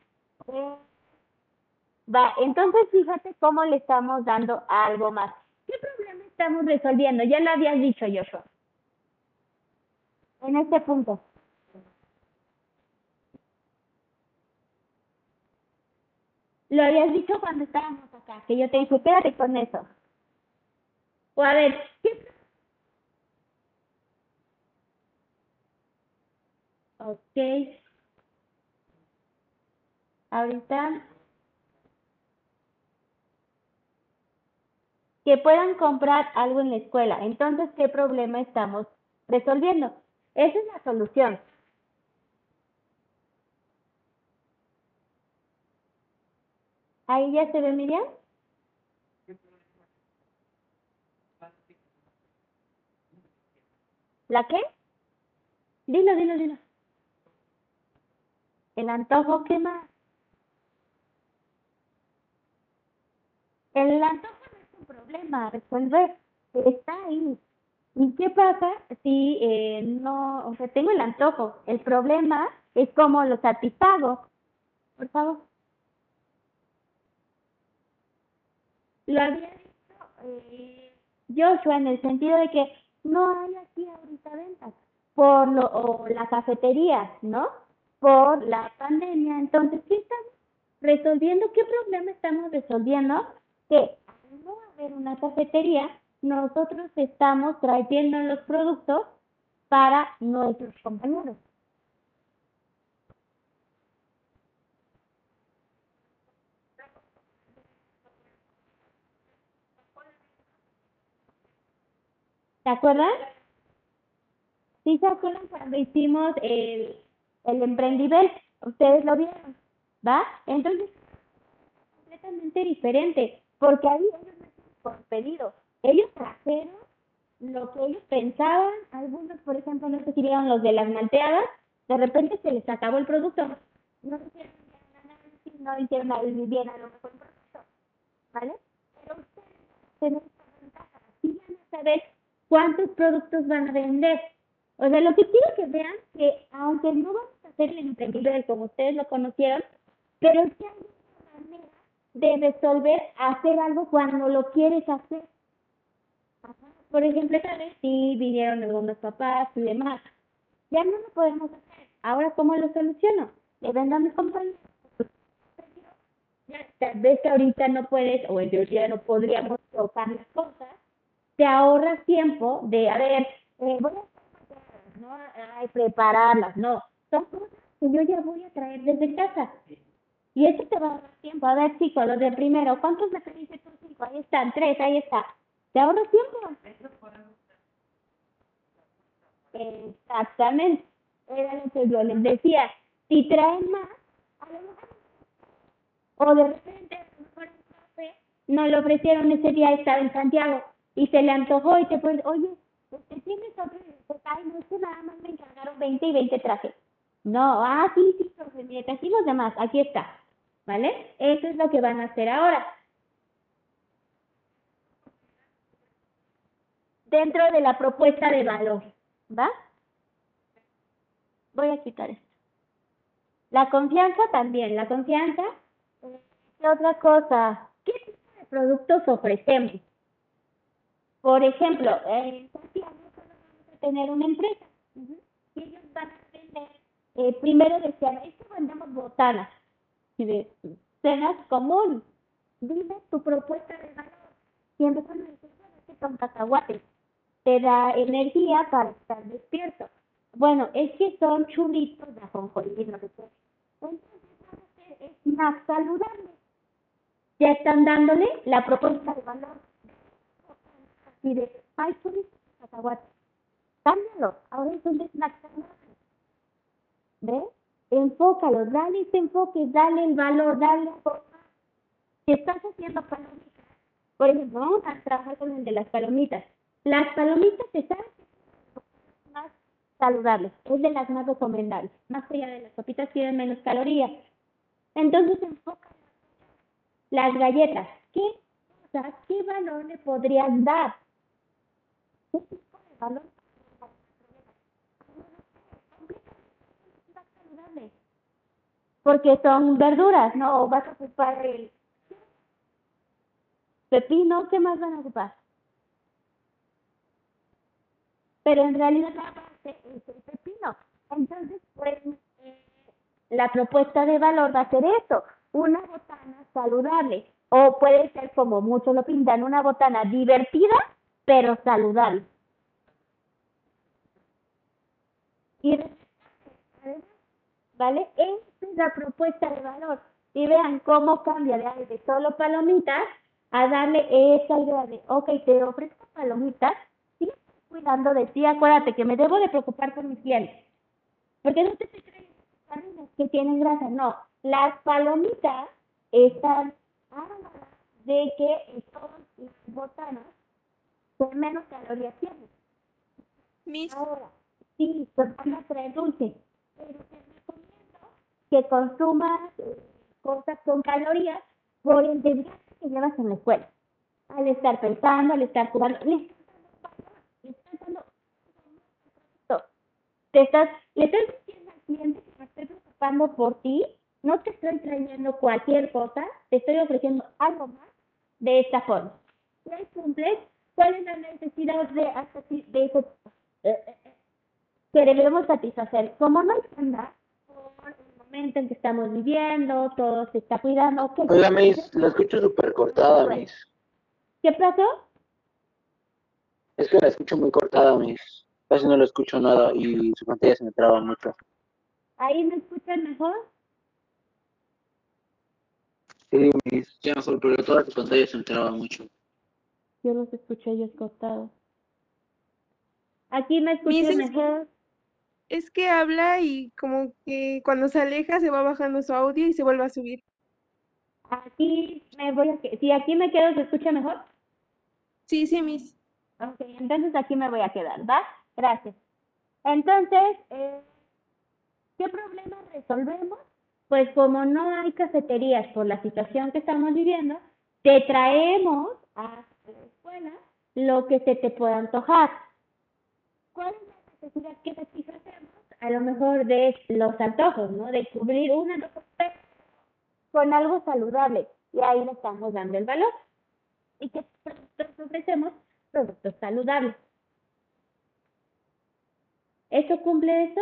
Va, entonces fíjate cómo le estamos dando algo más. ¿Qué problema estamos resolviendo? Ya lo habías dicho, Joshua. En este punto. Lo habías dicho cuando estábamos acá, que yo te dije, quédate con eso. O a ver, ¿qué? Ok. Ahorita. Que puedan comprar algo en la escuela. Entonces, ¿qué problema estamos resolviendo? Esa es la solución. ¿Ahí ya se ve Miriam? ¿La qué? Dilo, dilo, dilo. El antojo, ¿qué más? El antojo no es un problema resolver, está ahí. ¿Y qué pasa si eh, no, o sea, tengo el antojo? El problema es cómo lo satisfago. Por favor. Lo había dicho eh, Joshua en el sentido de que no hay aquí ahorita ventas por lo, o la cafetería, ¿no? Por la pandemia. Entonces, ¿qué estamos resolviendo? ¿Qué problema estamos resolviendo? Que al no haber una cafetería, nosotros estamos trayendo los productos para nuestros compañeros. ¿Se acuerdan? Sí, se acuerdan cuando hicimos el, el Emprendivel. Ustedes lo vieron, ¿va? Entonces, completamente diferente, porque ahí ellos no por pedido. Ellos trajeron lo que ellos pensaban. Algunos, por ejemplo, no sé si vieron los de las malteadas, de repente se les acabó el producto. No hicieron análisis, no hicieron bien a lo mejor el producto, ¿vale? Pero ustedes tienen esta ventaja. Si van a saber cuántos productos van a vender. O sea, lo que quiero que vean que aunque no vamos a hacer el emprendedor como ustedes lo conocieron, pero sí hay una manera de resolver hacer algo cuando lo quieres hacer. Por ejemplo, vez sí vinieron algunos papás y demás. Ya no lo podemos hacer. Ahora, ¿cómo lo soluciono? Le vendo a mis compañeros. Tal vez que ahorita no puedes, o en teoría no podríamos tocar las cosas, te ahorras tiempo de, a ver, eh, voy a prepararlas, no, son cosas que yo ya voy a traer desde casa. Y eso te va a ahorrar tiempo. A ver, chicos, los de primero, ¿cuántos me pediste tú? Cinco, ahí están, tres, ahí está. ¿Te ahorras tiempo? Exactamente. Era lo que yo les decía. Si traen más, a lo mejor, o de repente, a lo mejor no lo ofrecieron ese día, estaba en Santiago y se le antojó y te puede, oye, ¿usted tiene otro? Ay, no, es que nada más me encargaron 20 y 20 trajes. No, ah, sí, sí, profe, mire, los demás, aquí está, ¿vale? Eso es lo que van a hacer ahora. Dentro de la propuesta de valor, ¿va? Voy a quitar esto. La confianza también, la confianza. ¿Qué otra cosa? ¿Qué tipo de productos ofrecemos? Por ejemplo, en Santiago solo vamos a tener una empresa. Y ellos van a tener, eh, primero decían, es que vendemos botanas. Y de, cenas común. Dime tu propuesta de valor. Y empezaron a decir, bueno, es que son cacahuates. Te da energía para estar despierto. Bueno, es que son churritos de ajonjolí, no sé qué. Entonces, hacer snacks saludables. Ya están dándole la propuesta de valor y de, ay, son cacahuates. Cámbialo, ahora es un snack ¿Ves? Enfócalo, dale ese enfoque, dale el valor, dale la. Si estás haciendo palomitas, por ejemplo, vamos a trabajar con el de las palomitas. Las palomitas saben más saludables, es de las más recomendables. Más allá de las papitas tienen menos calorías. Entonces enfoca las galletas. ¿Qué, qué valor le podrías dar? Porque son verduras, ¿no? vas a ocupar el pepino, ¿qué más van a ocupar? Pero en realidad la base es el pepino. Entonces, pues, eh, la propuesta de valor va a ser eso, una botana saludable. O puede ser como muchos lo pintan, una botana divertida pero saludable. Y ¿vale? Esta es la propuesta de valor. Y vean cómo cambia de, de solo palomitas a darle esa idea de, ok, te ofrezco palomitas, y cuidando de ti, acuérdate que me debo de preocupar por mis clientes. Porque no te trayendo que tienen grasa, no. Las palomitas están de que todas las botanas menos calorías tienen. Mis... Ahora, sí, pues van a traer dulce, pero te recomiendo que consumas eh, cosas con calorías por el desgaste que llevas en la escuela. Al estar pensando, al estar jugando, le estás dando te estás, le estás diciendo al cliente que me estoy preocupando por ti, no te estoy trayendo cualquier cosa, te estoy ofreciendo algo más de esta forma. ¿Cuál cumples? ¿Cuál es la necesidad de, de ese, eh, eh, que debemos satisfacer? Como no nada, por el momento en que estamos viviendo, todo se está cuidando. Oiga, Miss, la escucho súper cortada, Miss. ¿Qué pasó? Es que la escucho muy cortada, Miss. Casi no la escucho nada y su pantalla se me traba mucho. ¿Ahí me escuchan mejor? Sí, Miss, ya mejor, pero toda su pantalla se me traba mucho. Yo los escuché ellos cortados. ¿Aquí me escuchan mejor? Es que habla y como que cuando se aleja se va bajando su audio y se vuelve a subir. Aquí me voy a... Si aquí me quedo, ¿se escucha mejor? Sí, sí, Miss. Ok, entonces aquí me voy a quedar, ¿va? Gracias. Entonces, eh, ¿qué problema resolvemos? Pues como no hay cafeterías por la situación que estamos viviendo, te traemos a la escuela lo que se te pueda antojar. ¿Cuál es la necesidad que satisfacemos? A lo mejor de los antojos, ¿no? De cubrir una con algo saludable. Y ahí le estamos dando el valor. ¿Y qué productos ofrecemos? Productos saludables. ¿Eso cumple eso?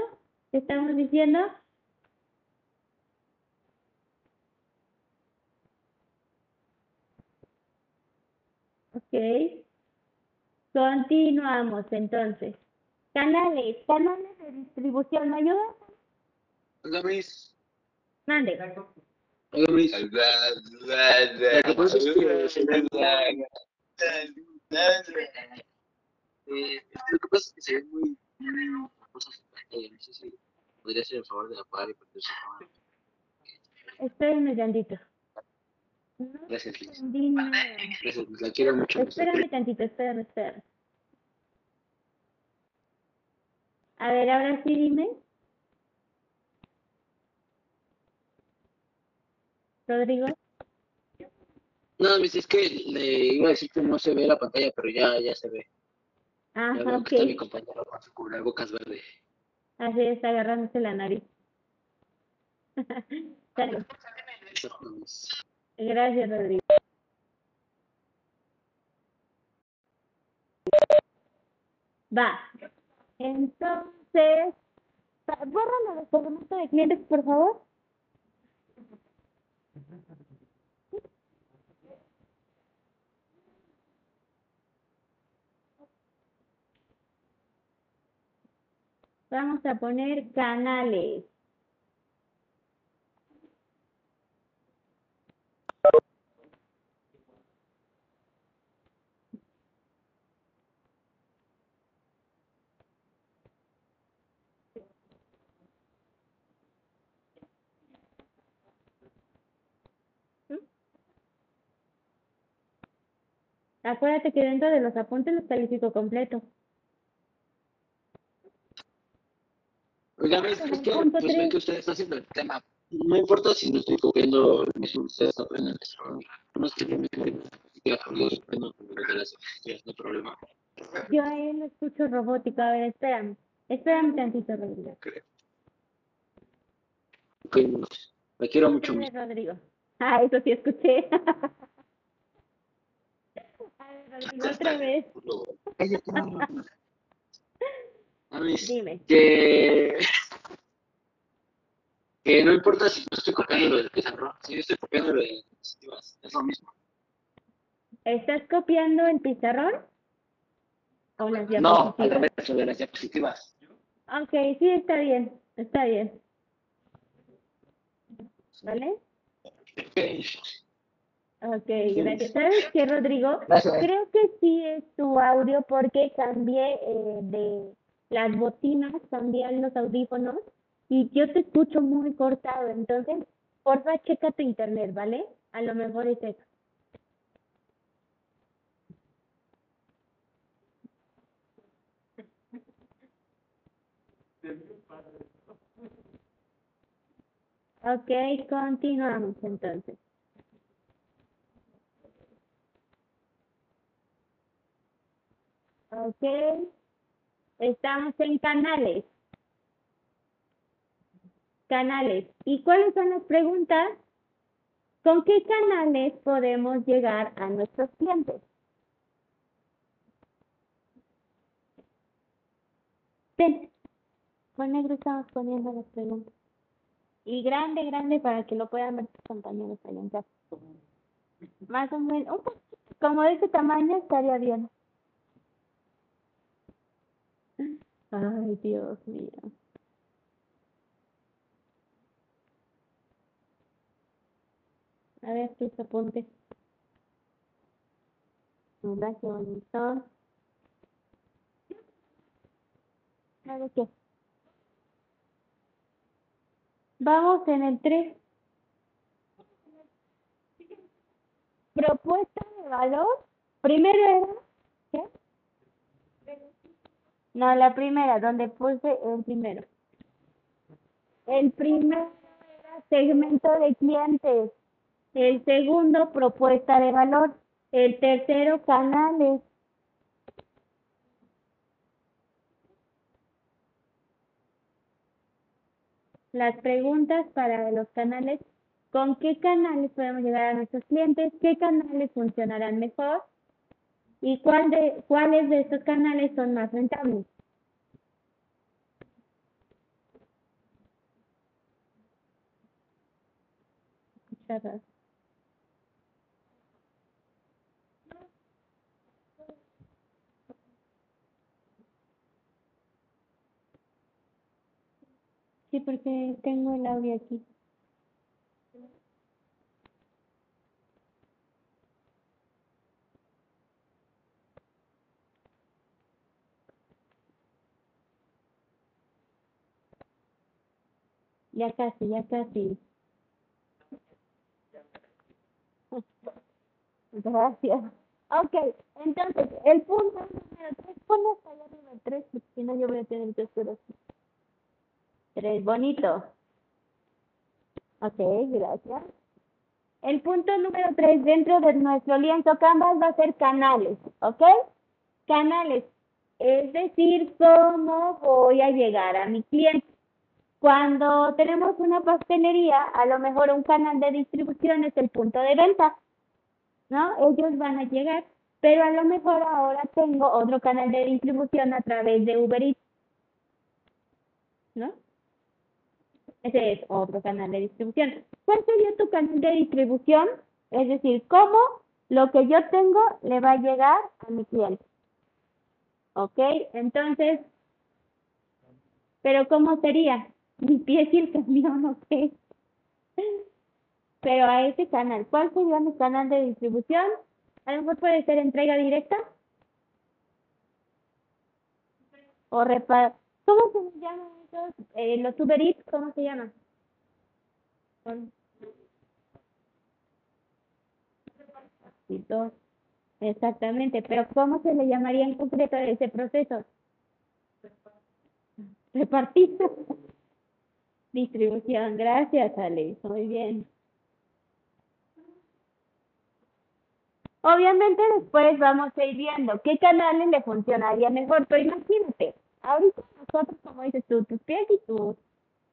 ¿Qué estamos diciendo? Ok. Continuamos entonces. Canales, canales de distribución, ¿me ayudas? Hola, Miss. Mande. Hola, Miss. Lo que pasa es que se ve muy, muy cosas no sé si podría ser el favor de apagar y ponerse Espérenme tantito. Gracias, Liz. Gracias. La quiero mucho. Espérame tantito, espérame, espérame. A ver, ahora sí dime. Rodrigo. No, es que le iba a decir que no se ve la pantalla, pero ya, ya se ve. Ah, ya ok. está mi compañero con su cubrebocas verde. Así está agarrándose la nariz. (laughs) Gracias, Rodrigo. Va. Entonces, bórralo de segmento de clientes, por favor. Vamos a poner canales. Acuérdate que dentro de los apuntes los califico completo. Oiga, es que, pues, ve que usted está haciendo el tema. No importa si no estoy copiando el mismo usted está aprendiendo No es que yo me yo no problema. Yo a él escucho robótico. A ver, espérame. Espérame tantito, Rodrigo. Creo. Ok, me quiero mucho. Rodrigo. Ah, eso sí escuché. (laughs) otra vez. Dime. Que, que no importa si no estoy copiando lo del pizarrón, si yo estoy copiando lo de diapositivas, es lo mismo. ¿Estás copiando el pizarrón? ¿O las diapositivas? No, al revés, de las diapositivas. Ok, sí, está bien, está bien. ¿Vale? Ok, gracias. ¿Sabes qué, Rodrigo? Creo que sí es tu audio porque cambié eh, de las botinas, cambié los audífonos y yo te escucho muy cortado. Entonces, porfa, checa tu internet, ¿vale? A lo mejor es eso. Ok, continuamos entonces. Ok. Estamos en canales. Canales. ¿Y cuáles son las preguntas? ¿Con qué canales podemos llegar a nuestros clientes? Sí. Con negro estamos poniendo las preguntas. Y grande, grande para que lo puedan ver tus compañeros allá en casa. Más o menos, un poquito, como de ese tamaño estaría bien. Ay, Dios mío. A ver tus apuntes. Mira qué bonito. Ver qué. Vamos en el 3. Propuesta de valor. Primero era. ¿Qué? No, la primera, donde puse el primero. El primero era segmento de clientes. El segundo, propuesta de valor. El tercero, canales. Las preguntas para los canales, ¿con qué canales podemos llegar a nuestros clientes? ¿Qué canales funcionarán mejor? ¿Y cuál de, cuáles de estos canales son más rentables? Sí, porque tengo el audio aquí. Ya casi, ya casi. Gracias. Ok, entonces, el punto número 3, ponle hasta allá arriba el 3, porque si no yo voy a tener que hacer así. 3, bonito. Ok, gracias. El punto número 3 dentro de nuestro lienzo Canvas va a ser canales, ¿ok? Canales, es decir, cómo voy a llegar a mi cliente. Cuando tenemos una pastelería, a lo mejor un canal de distribución es el punto de venta, ¿no? Ellos van a llegar, pero a lo mejor ahora tengo otro canal de distribución a través de Uber Eats, ¿no? Ese es otro canal de distribución. ¿Cuál sería tu canal de distribución? Es decir, cómo lo que yo tengo le va a llegar a mi cliente. ¿Ok? Entonces, ¿pero cómo sería? Mi pie y el camión, ok. Pero a ese canal, ¿cuál sería mi canal de distribución? A lo mejor puede ser entrega directa. O repar... ¿Cómo se llaman esos? Eh, los Uber Eats, ¿cómo se llaman? Exactamente, pero ¿cómo se le llamaría en concreto ese proceso? Repartido. Distribución, gracias Ale, muy bien. Obviamente después vamos a ir viendo qué canales le funcionaría mejor, pero imagínate, ahorita nosotros, como dices tú, tus pies y tu,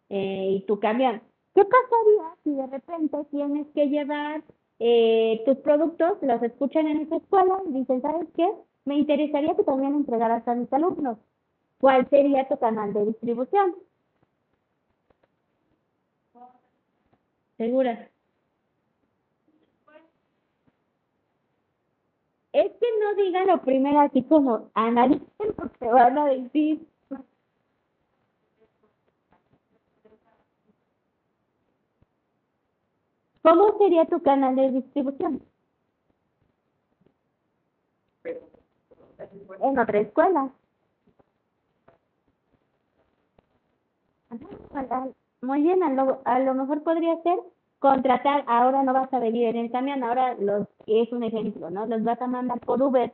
eh, y tu camión, ¿qué pasaría si de repente tienes que llevar eh, tus productos, los escuchan en esa escuela y dicen, ¿sabes qué? Me interesaría que también entregaras a mis alumnos. ¿Cuál sería tu canal de distribución? ¿Segura? Es que no digan lo primero así como analicen porque van a decir. ¿Cómo sería tu canal de distribución? En otra escuela. Muy bien, a lo, a lo mejor podría ser contratar, ahora no vas a venir en el camión, ahora los, es un ejemplo, ¿no? Los vas a mandar por Uber.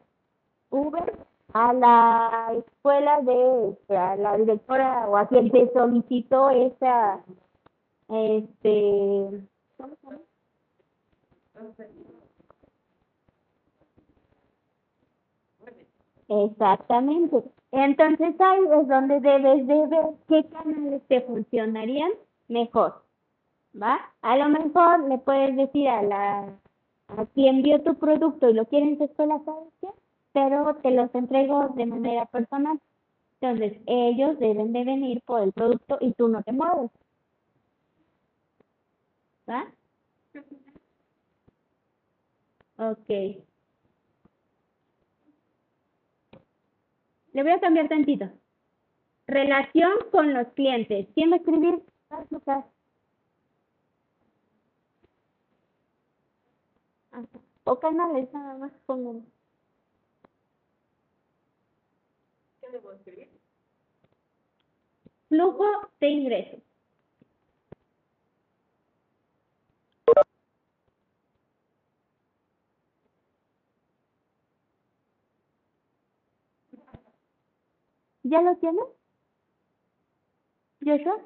Uber a la escuela de, a la directora o a quien te solicitó esa, este, ¿cómo se llama? Exactamente. Entonces ahí es donde debes de ver qué canales te funcionarían mejor. ¿va? A lo mejor le puedes decir a la a quien vio tu producto y lo quiere en su escuela, ¿sabes qué? Pero te los entrego de manera personal. Entonces, ellos deben de venir por el producto y tú no te mueves. ¿Va? Ok. Le voy a cambiar tantito. Relación con los clientes. ¿Quién va a escribir? O canales nada más pongan. ¿Qué debo escribir? Flujo de ingresos. ¿Ya lo tienes? ¿Joshua?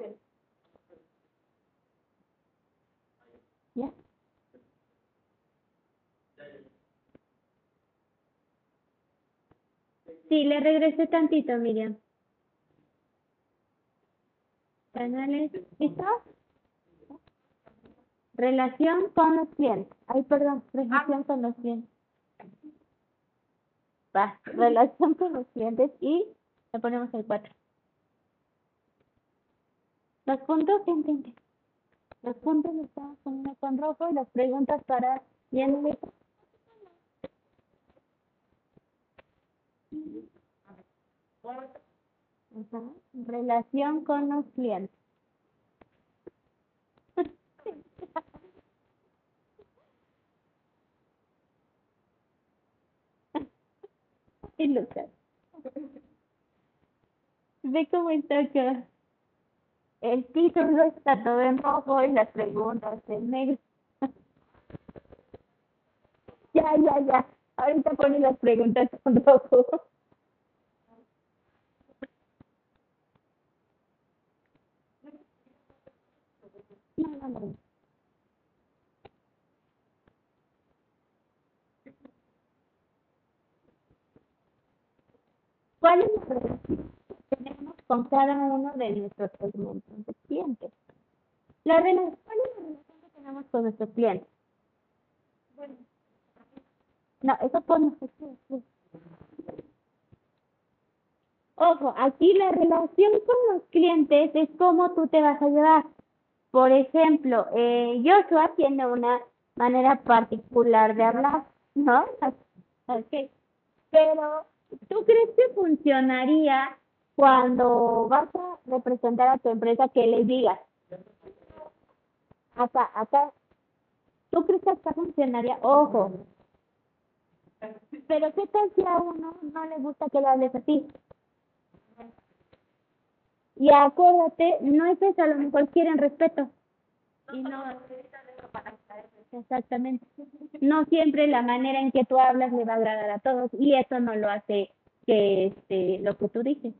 ¿Ya? Sí, le regresé tantito, Miriam. Canales, ¿listo? Relación con los clientes. Ay, perdón, relación con los clientes. Va, relación con los clientes y le ponemos el 4. Los puntos. Los puntos poniendo con rojo y las preguntas para bien. Relación con los clientes. (laughs) y Lucas. Ve cómo está acá. El título está todo en rojo y las preguntas en negro. (laughs) ya, ya, ya. Ahorita pone las preguntas con rojo. (laughs) ¿Cuál es la tenemos con cada uno de nuestros segmentos de clientes? La relación, ¿Cuál es la relación que tenemos con nuestros clientes? No, eso pone Ojo, aquí la relación con los clientes es cómo tú te vas a llevar. Por ejemplo, eh, Joshua tiene una manera particular de hablar, ¿no? (laughs) Ok. Pero, ¿tú crees que funcionaría cuando vas a representar a tu empresa que les digas? Acá, acá. ¿Tú crees que acá funcionaría? Ojo. Pero, ¿qué tal si a uno no le gusta que le hables a ti? Y acuérdate, no es eso, a lo mejor quieren respeto. Y no, exactamente. No siempre la manera en que tú hablas le va a agradar a todos y eso no lo hace que este, lo que tú dices.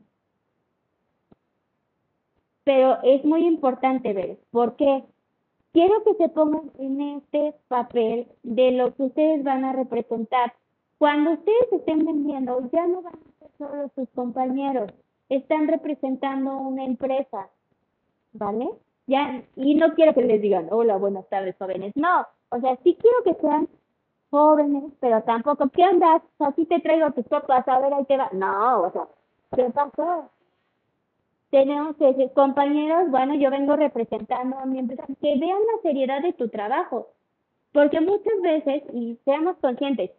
Pero es muy importante ver, porque quiero que se pongan en este papel de lo que ustedes van a representar. Cuando ustedes estén vendiendo, ya no van a ser solo sus compañeros, están representando una empresa, ¿vale? Ya, y no quiero que les digan, hola, buenas tardes, jóvenes. No, o sea, sí quiero que sean jóvenes, pero tampoco, ¿qué andas? Así te traigo tus copas, a ver, ahí te va. No, o sea, ¿qué pasó? Tenemos que decir, compañeros, bueno, yo vengo representando a mi empresa, que vean la seriedad de tu trabajo. Porque muchas veces, y seamos conscientes,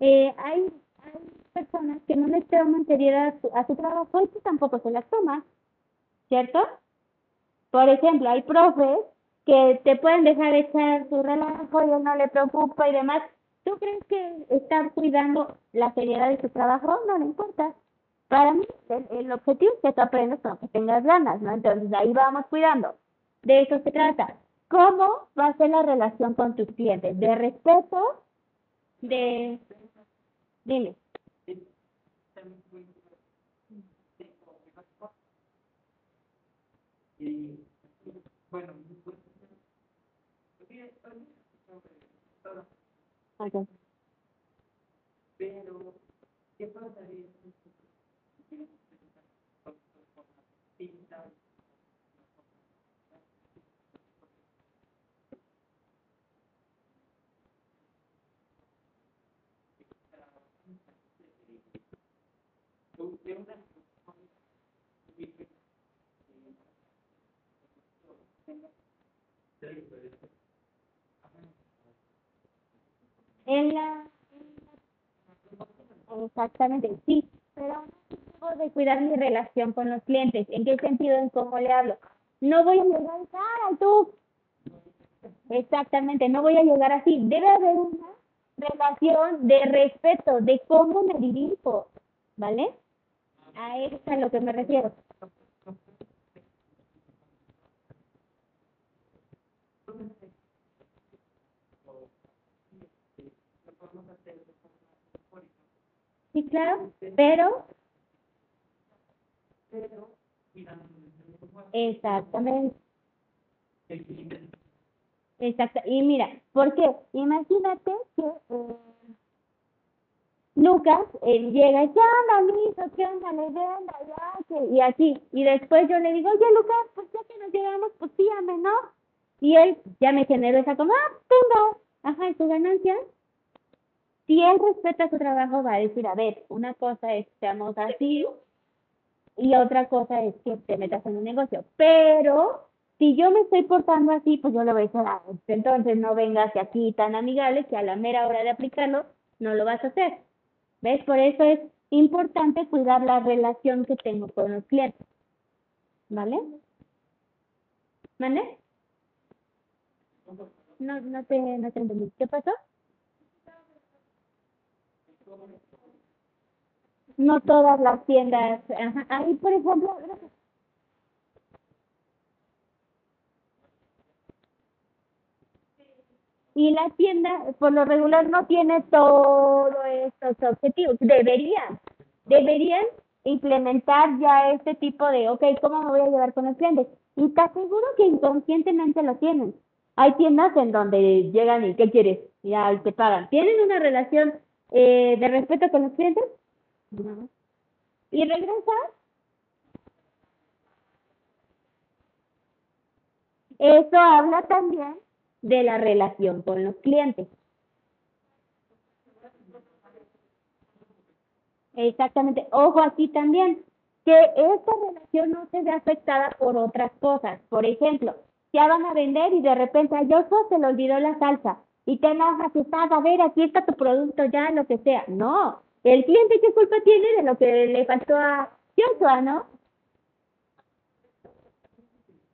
eh, hay, hay personas que no les toman seriedad a su, a su trabajo y tú tampoco se las tomas, ¿cierto? Por ejemplo, hay profes que te pueden dejar echar su relajo y no le preocupa y demás. ¿Tú crees que estar cuidando la seriedad de su trabajo? No le importa. Para mí, el, el objetivo es que tú aprendas con que tengas ganas, ¿no? Entonces, ahí vamos cuidando. De eso se trata. ¿Cómo va a ser la relación con tus clientes? ¿De respeto? ¿De...? Dime. Y bueno, Okay. pero ¿qué pasaría En la, exactamente, sí, pero de cuidar mi relación con los clientes. ¿En qué sentido? En cómo le hablo. No voy a llegar a tú. Exactamente, no voy a llegar así. Debe haber una relación de respeto, de cómo me dirijo, ¿vale? A eso es a lo que me refiero. Sí, claro, pero exactamente. Exacto. Y mira, ¿por qué? Imagínate que eh, Lucas él llega ¿qué onda, mijo? ¿Qué onda, leyenda? Ya, que-". y así. Y después yo le digo, oye, Lucas, pues ya que nos llegamos, pues sígame, ¿no? Y él ya me generó esa como, ah, tengo, ajá, ¿y tu ganancia? Si él respeta su trabajo, va a decir, a ver, una cosa es que seamos así y otra cosa es que te metas en un negocio. Pero si yo me estoy portando así, pues yo le voy a decir, ah, entonces no vengas aquí tan amigable que a la mera hora de aplicarlo no lo vas a hacer. ¿Ves? Por eso es importante cuidar la relación que tengo con los clientes. ¿Vale? ¿Vale? No, no te, no te entendí. ¿Qué pasó? No todas las tiendas. Ajá. Ahí, por ejemplo. Y la tienda, por lo regular, no tiene todos estos objetivos. Deberían, deberían implementar ya este tipo de, ok, ¿cómo me voy a llevar con los clientes? Y te aseguro que inconscientemente lo tienen. Hay tiendas en donde llegan y, ¿qué quieres? Y ya te pagan. ¿Tienen una relación eh, de respeto con los clientes? No. ¿Y regresas? Eso habla también de la relación con los clientes. Exactamente. Ojo aquí también, que esta relación no se ve afectada por otras cosas. Por ejemplo, ya van a vender y de repente a Joshua se le olvidó la salsa y te enojas y estás, a ver, aquí está tu producto ya, lo que sea. No, el cliente qué culpa tiene de lo que le faltó a Joshua, ¿no?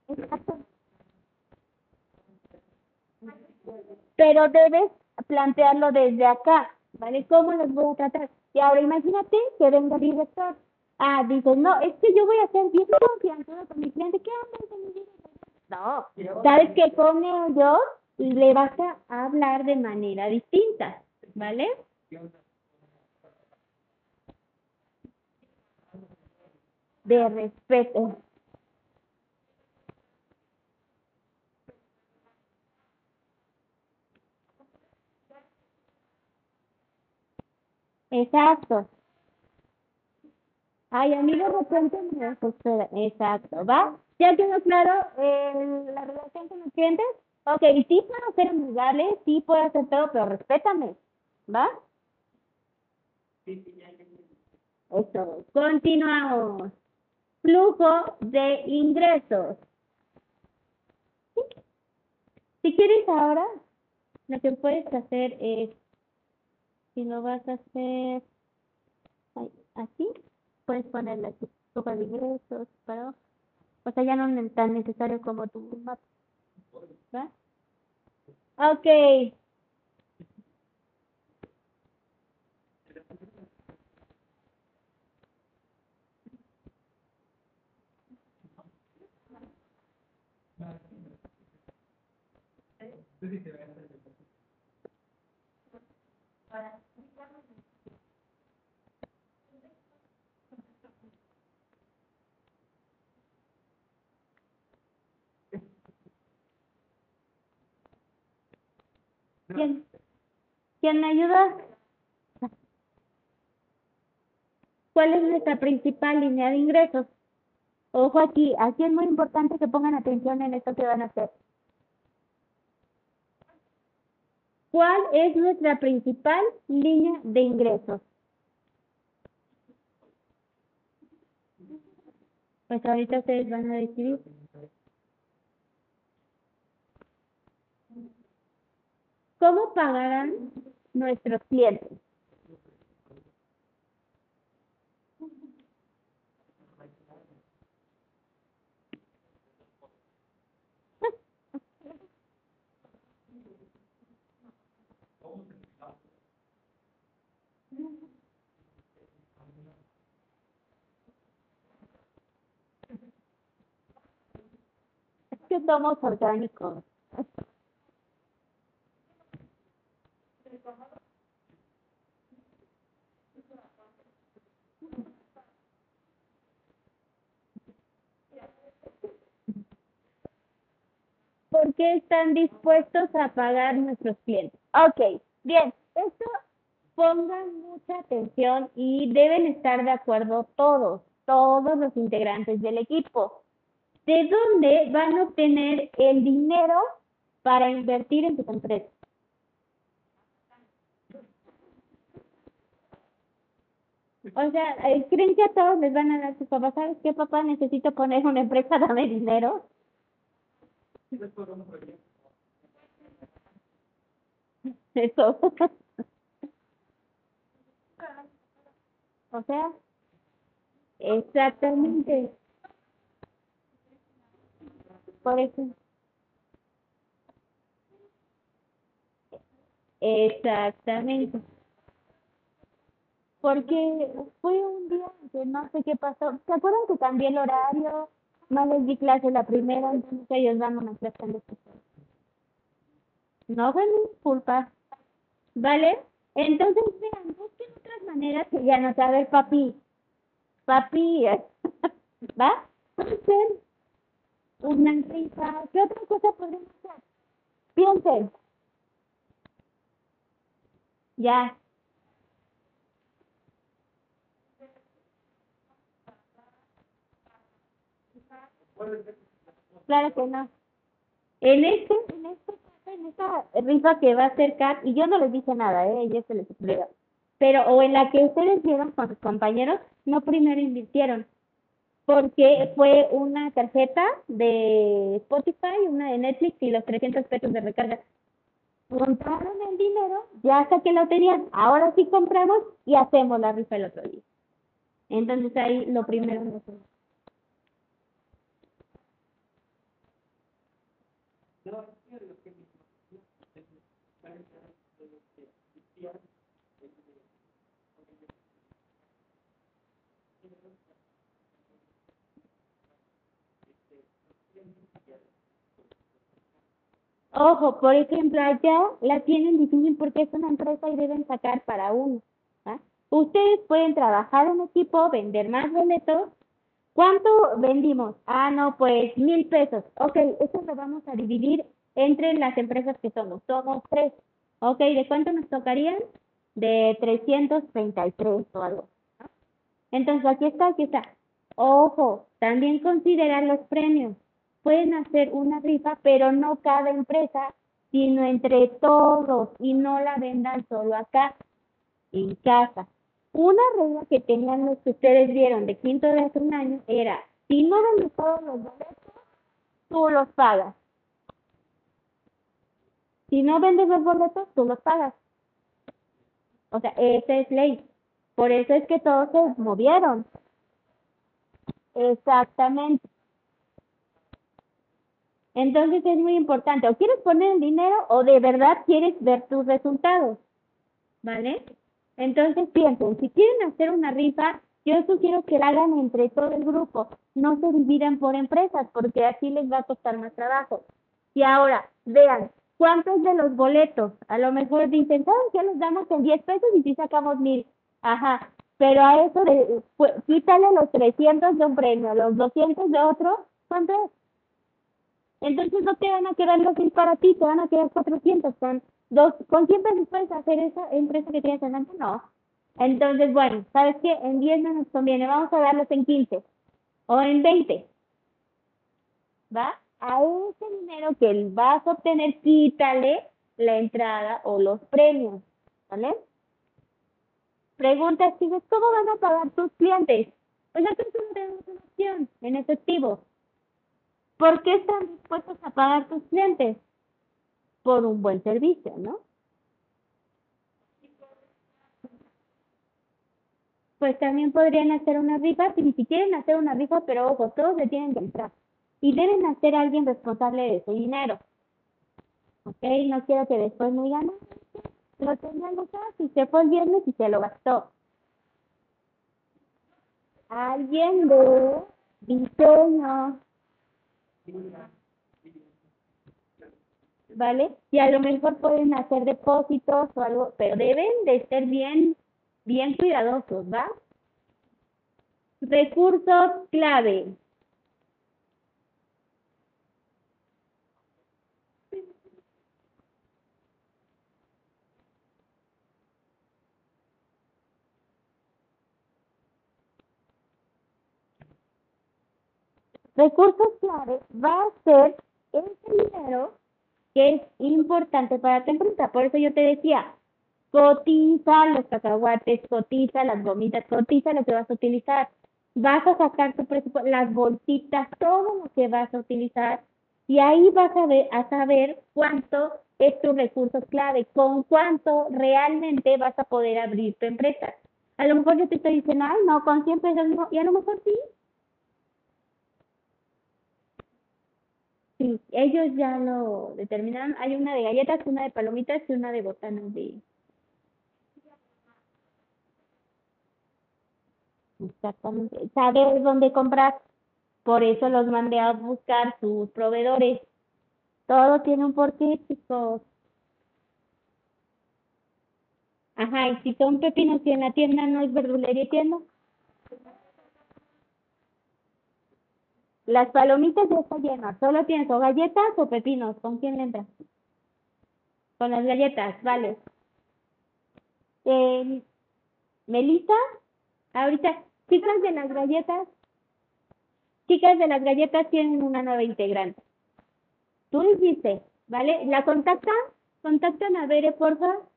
Exacto. Pero debes plantearlo desde acá, ¿vale? ¿Cómo los voy a tratar? Y ahora imagínate que venga el director. Ah, dices, no, es que yo voy a ser bien confianzudo con mi cliente. ¿Qué onda con mi? No, sabes que con ellos le vas a hablar de manera distinta, ¿vale? De respeto. Exacto. Ay, a mí de repente me. Exacto, ¿va? ¿Ya quedó claro eh, la relación con los clientes? Ok, sí puedo ser amigable, sí puedo hacer todo, pero respétame, ¿va? Eso, continuamos. Flujo de ingresos. ¿Sí? Si quieres ahora, lo que puedes hacer es si lo vas a hacer así, puedes ponerle aquí hoja de ingresos, para o sea, ya no es tan necesario como tu mapa. ¿Va? Ok. ¿Quién? ¿Quién me ayuda? ¿Cuál es nuestra principal línea de ingresos? Ojo aquí, aquí es muy importante que pongan atención en esto que van a hacer. ¿Cuál es nuestra principal línea de ingresos? Pues ahorita ustedes van a decidir. ¿Cómo pagarán nuestros clientes? Es que somos orgánicos. ¿Por qué están dispuestos a pagar nuestros clientes? Ok, bien, esto pongan mucha atención y deben estar de acuerdo todos, todos los integrantes del equipo. ¿De dónde van a obtener el dinero para invertir en sus empresas? O sea, eh, ¿creen que a todos les van a dar sus papás? ¿Sabes qué, papá? Necesito poner una empresa, (laughs) dame dinero. Eso. O sea, exactamente. Por eso. Exactamente. Porque fue un día que no sé qué pasó. ¿Se acuerdan que cambié el horario? Les di clase la primera, entonces ellos dan una clase especial. No fue mi culpa. ¿Vale? Entonces, vean, busquen otras maneras que ya no saber, papi. Papi, (laughs) ¿va? Puede ser una rifa. ¿Qué otra cosa podemos hacer? Piensen. Ya. Claro que no. En este, en este en esta rifa que va a hacer Kat, y yo no les dije nada, ¿eh? Ya se les explico. Pero, o en la que ustedes vieron con sus compañeros, no primero invirtieron. Porque fue una tarjeta de Spotify, una de Netflix y los 300 pesos de recarga. Compraron el dinero, ya hasta que lo tenían, ahora sí compramos y hacemos la rifa el otro día. Entonces ahí lo primero no Ojo, por ejemplo, allá la tienen difícil porque es una empresa y deben sacar para uno. ¿ah? Ustedes pueden trabajar en equipo, vender más boletos. ¿Cuánto vendimos? Ah, no, pues mil pesos. Ok, eso lo vamos a dividir entre las empresas que somos. Somos tres. Ok, ¿de cuánto nos tocarían? De 333 o algo. Entonces, aquí está, aquí está. Ojo, también considerar los premios pueden hacer una rifa, pero no cada empresa, sino entre todos y no la vendan solo acá, en casa. Una regla que tenían los que ustedes vieron de quinto de hace un año era, si no vendes todos los boletos, tú los pagas. Si no vendes los boletos, tú los pagas. O sea, esa es ley. Por eso es que todos se movieron. Exactamente. Entonces es muy importante, o quieres poner el dinero o de verdad quieres ver tus resultados, ¿vale? Entonces piensen, si quieren hacer una rifa, yo sugiero que la hagan entre todo el grupo, no se dividan por empresas, porque así les va a costar más trabajo. Y ahora, vean, ¿cuántos de los boletos? A lo mejor dicen, ¿saben qué? Los damos en 10 pesos y si sacamos mil. Ajá, pero a eso de, quítale los 300 de un premio, los 200 de otro, ¿cuánto es? Entonces no te van a quedar los mil para ti, te van a quedar 400. Con, dos, ¿Con quién pesos puedes hacer esa empresa que tienes delante? No. Entonces, bueno, ¿sabes qué? En 10 no nos conviene, vamos a darlos en 15 o en 20. ¿Va? A ese dinero que vas a obtener, quítale la entrada o los premios. ¿Vale? Pregunta, chicos, ¿cómo van a pagar tus clientes? Pues nosotros no tenemos una opción en efectivo. ¿Por qué están dispuestos a pagar tus clientes? Por un buen servicio, ¿no? Pues también podrían hacer una rifa, si ni quieren hacer una rifa, pero ojo, todos le tienen que entrar. Y deben hacer a alguien responsable de su dinero. ¿Ok? No quiero que después me digan, lo tenía Lucas si se fue el viernes y se lo gastó. Alguien de diseño. ¿Vale? Y a lo mejor pueden hacer depósitos o algo, pero deben de ser bien, bien cuidadosos, ¿va? Recursos clave. Recursos clave va a ser ese dinero que es importante para tu empresa. Por eso yo te decía, cotiza los cacahuates, cotiza las gomitas, cotiza lo que vas a utilizar. Vas a sacar tu presupuesto, las bolsitas, todo lo que vas a utilizar y ahí vas a, ver, a saber cuánto es tu recurso clave, con cuánto realmente vas a poder abrir tu empresa. A lo mejor yo te estoy diciendo, ay, no, con 100 pesos no, y a lo mejor sí, Ellos ya lo determinaron. Hay una de galletas, una de palomitas y una de botanas de... Exactamente. Saber dónde comprar. Por eso los mandé a buscar sus proveedores. Todo tiene un porqué, chicos. Ajá, y si son pepinos y en la tienda no es verdulería y tienda. Las palomitas ya están llenas. Solo tienes o galletas o pepinos. ¿Con quién le? Con las galletas, vale. Eh, Melissa, ahorita, chicas de las galletas, chicas de las galletas tienen una nueva integrante. Tú dijiste, ¿vale? ¿La contactan? Contactan a Bere, por favor.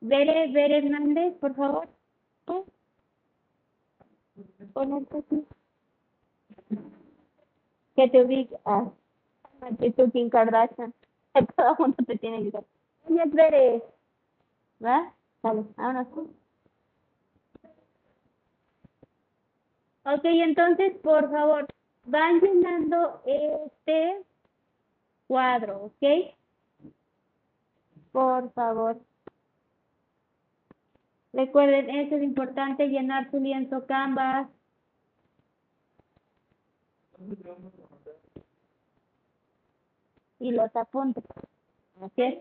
Bere, Bere Hernández, por favor. ponerte aquí. Que te ubique. Ah, que tú, Kim Kardashian. Todo te tiene que decir. Oye, Pérez. ¿Va? Dale, vámonos. Ok, entonces, por favor, van llenando este cuadro, ¿ok? Por favor. Recuerden, eso es importante, llenar su lienzo Canvas. Y los apuntes. Así es.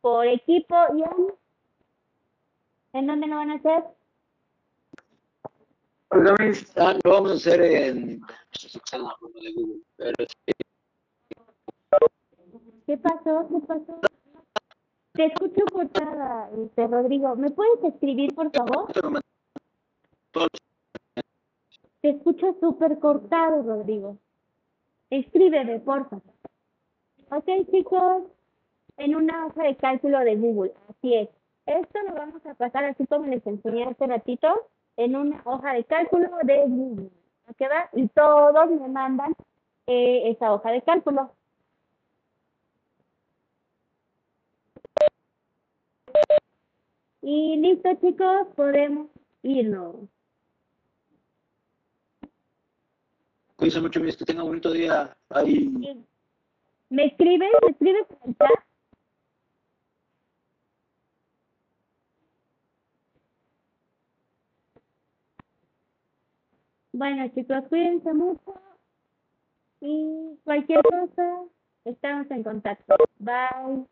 Por equipo y en... ¿En dónde lo van a hacer? Ah, lo vamos a hacer en ¿Qué pasó? ¿Qué pasó? Te escucho cortada, este, Rodrigo. ¿Me puedes escribir, por favor? te escucho súper cortado, Rodrigo. Escríbeme, por favor. Ok, chicos, en una hoja de cálculo de Google, así es. Esto lo vamos a pasar así como les enseñé hace ratito, en una hoja de cálculo de Google. ¿Ok, va? Y todos me mandan eh, esa hoja de cálculo. Y listo, chicos, podemos irnos. Cuídense mucho, que tengan un bonito día. Ahí. ¿Me escribes? ¿Me escribes en el chat? Bueno, chicos, cuídense mucho. Y cualquier cosa, estamos en contacto. Bye.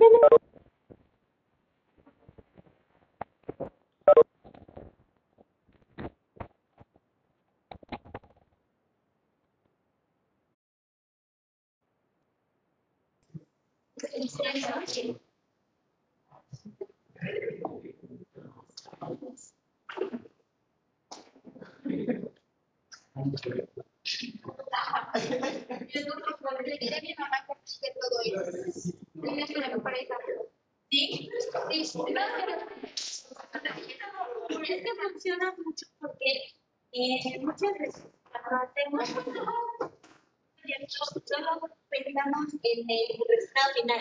Le diré todo. Sí, sí, es que funciona mucho porque eh, muchas veces cuando hacemos solo pensamos en el resultado final.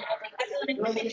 En el caso de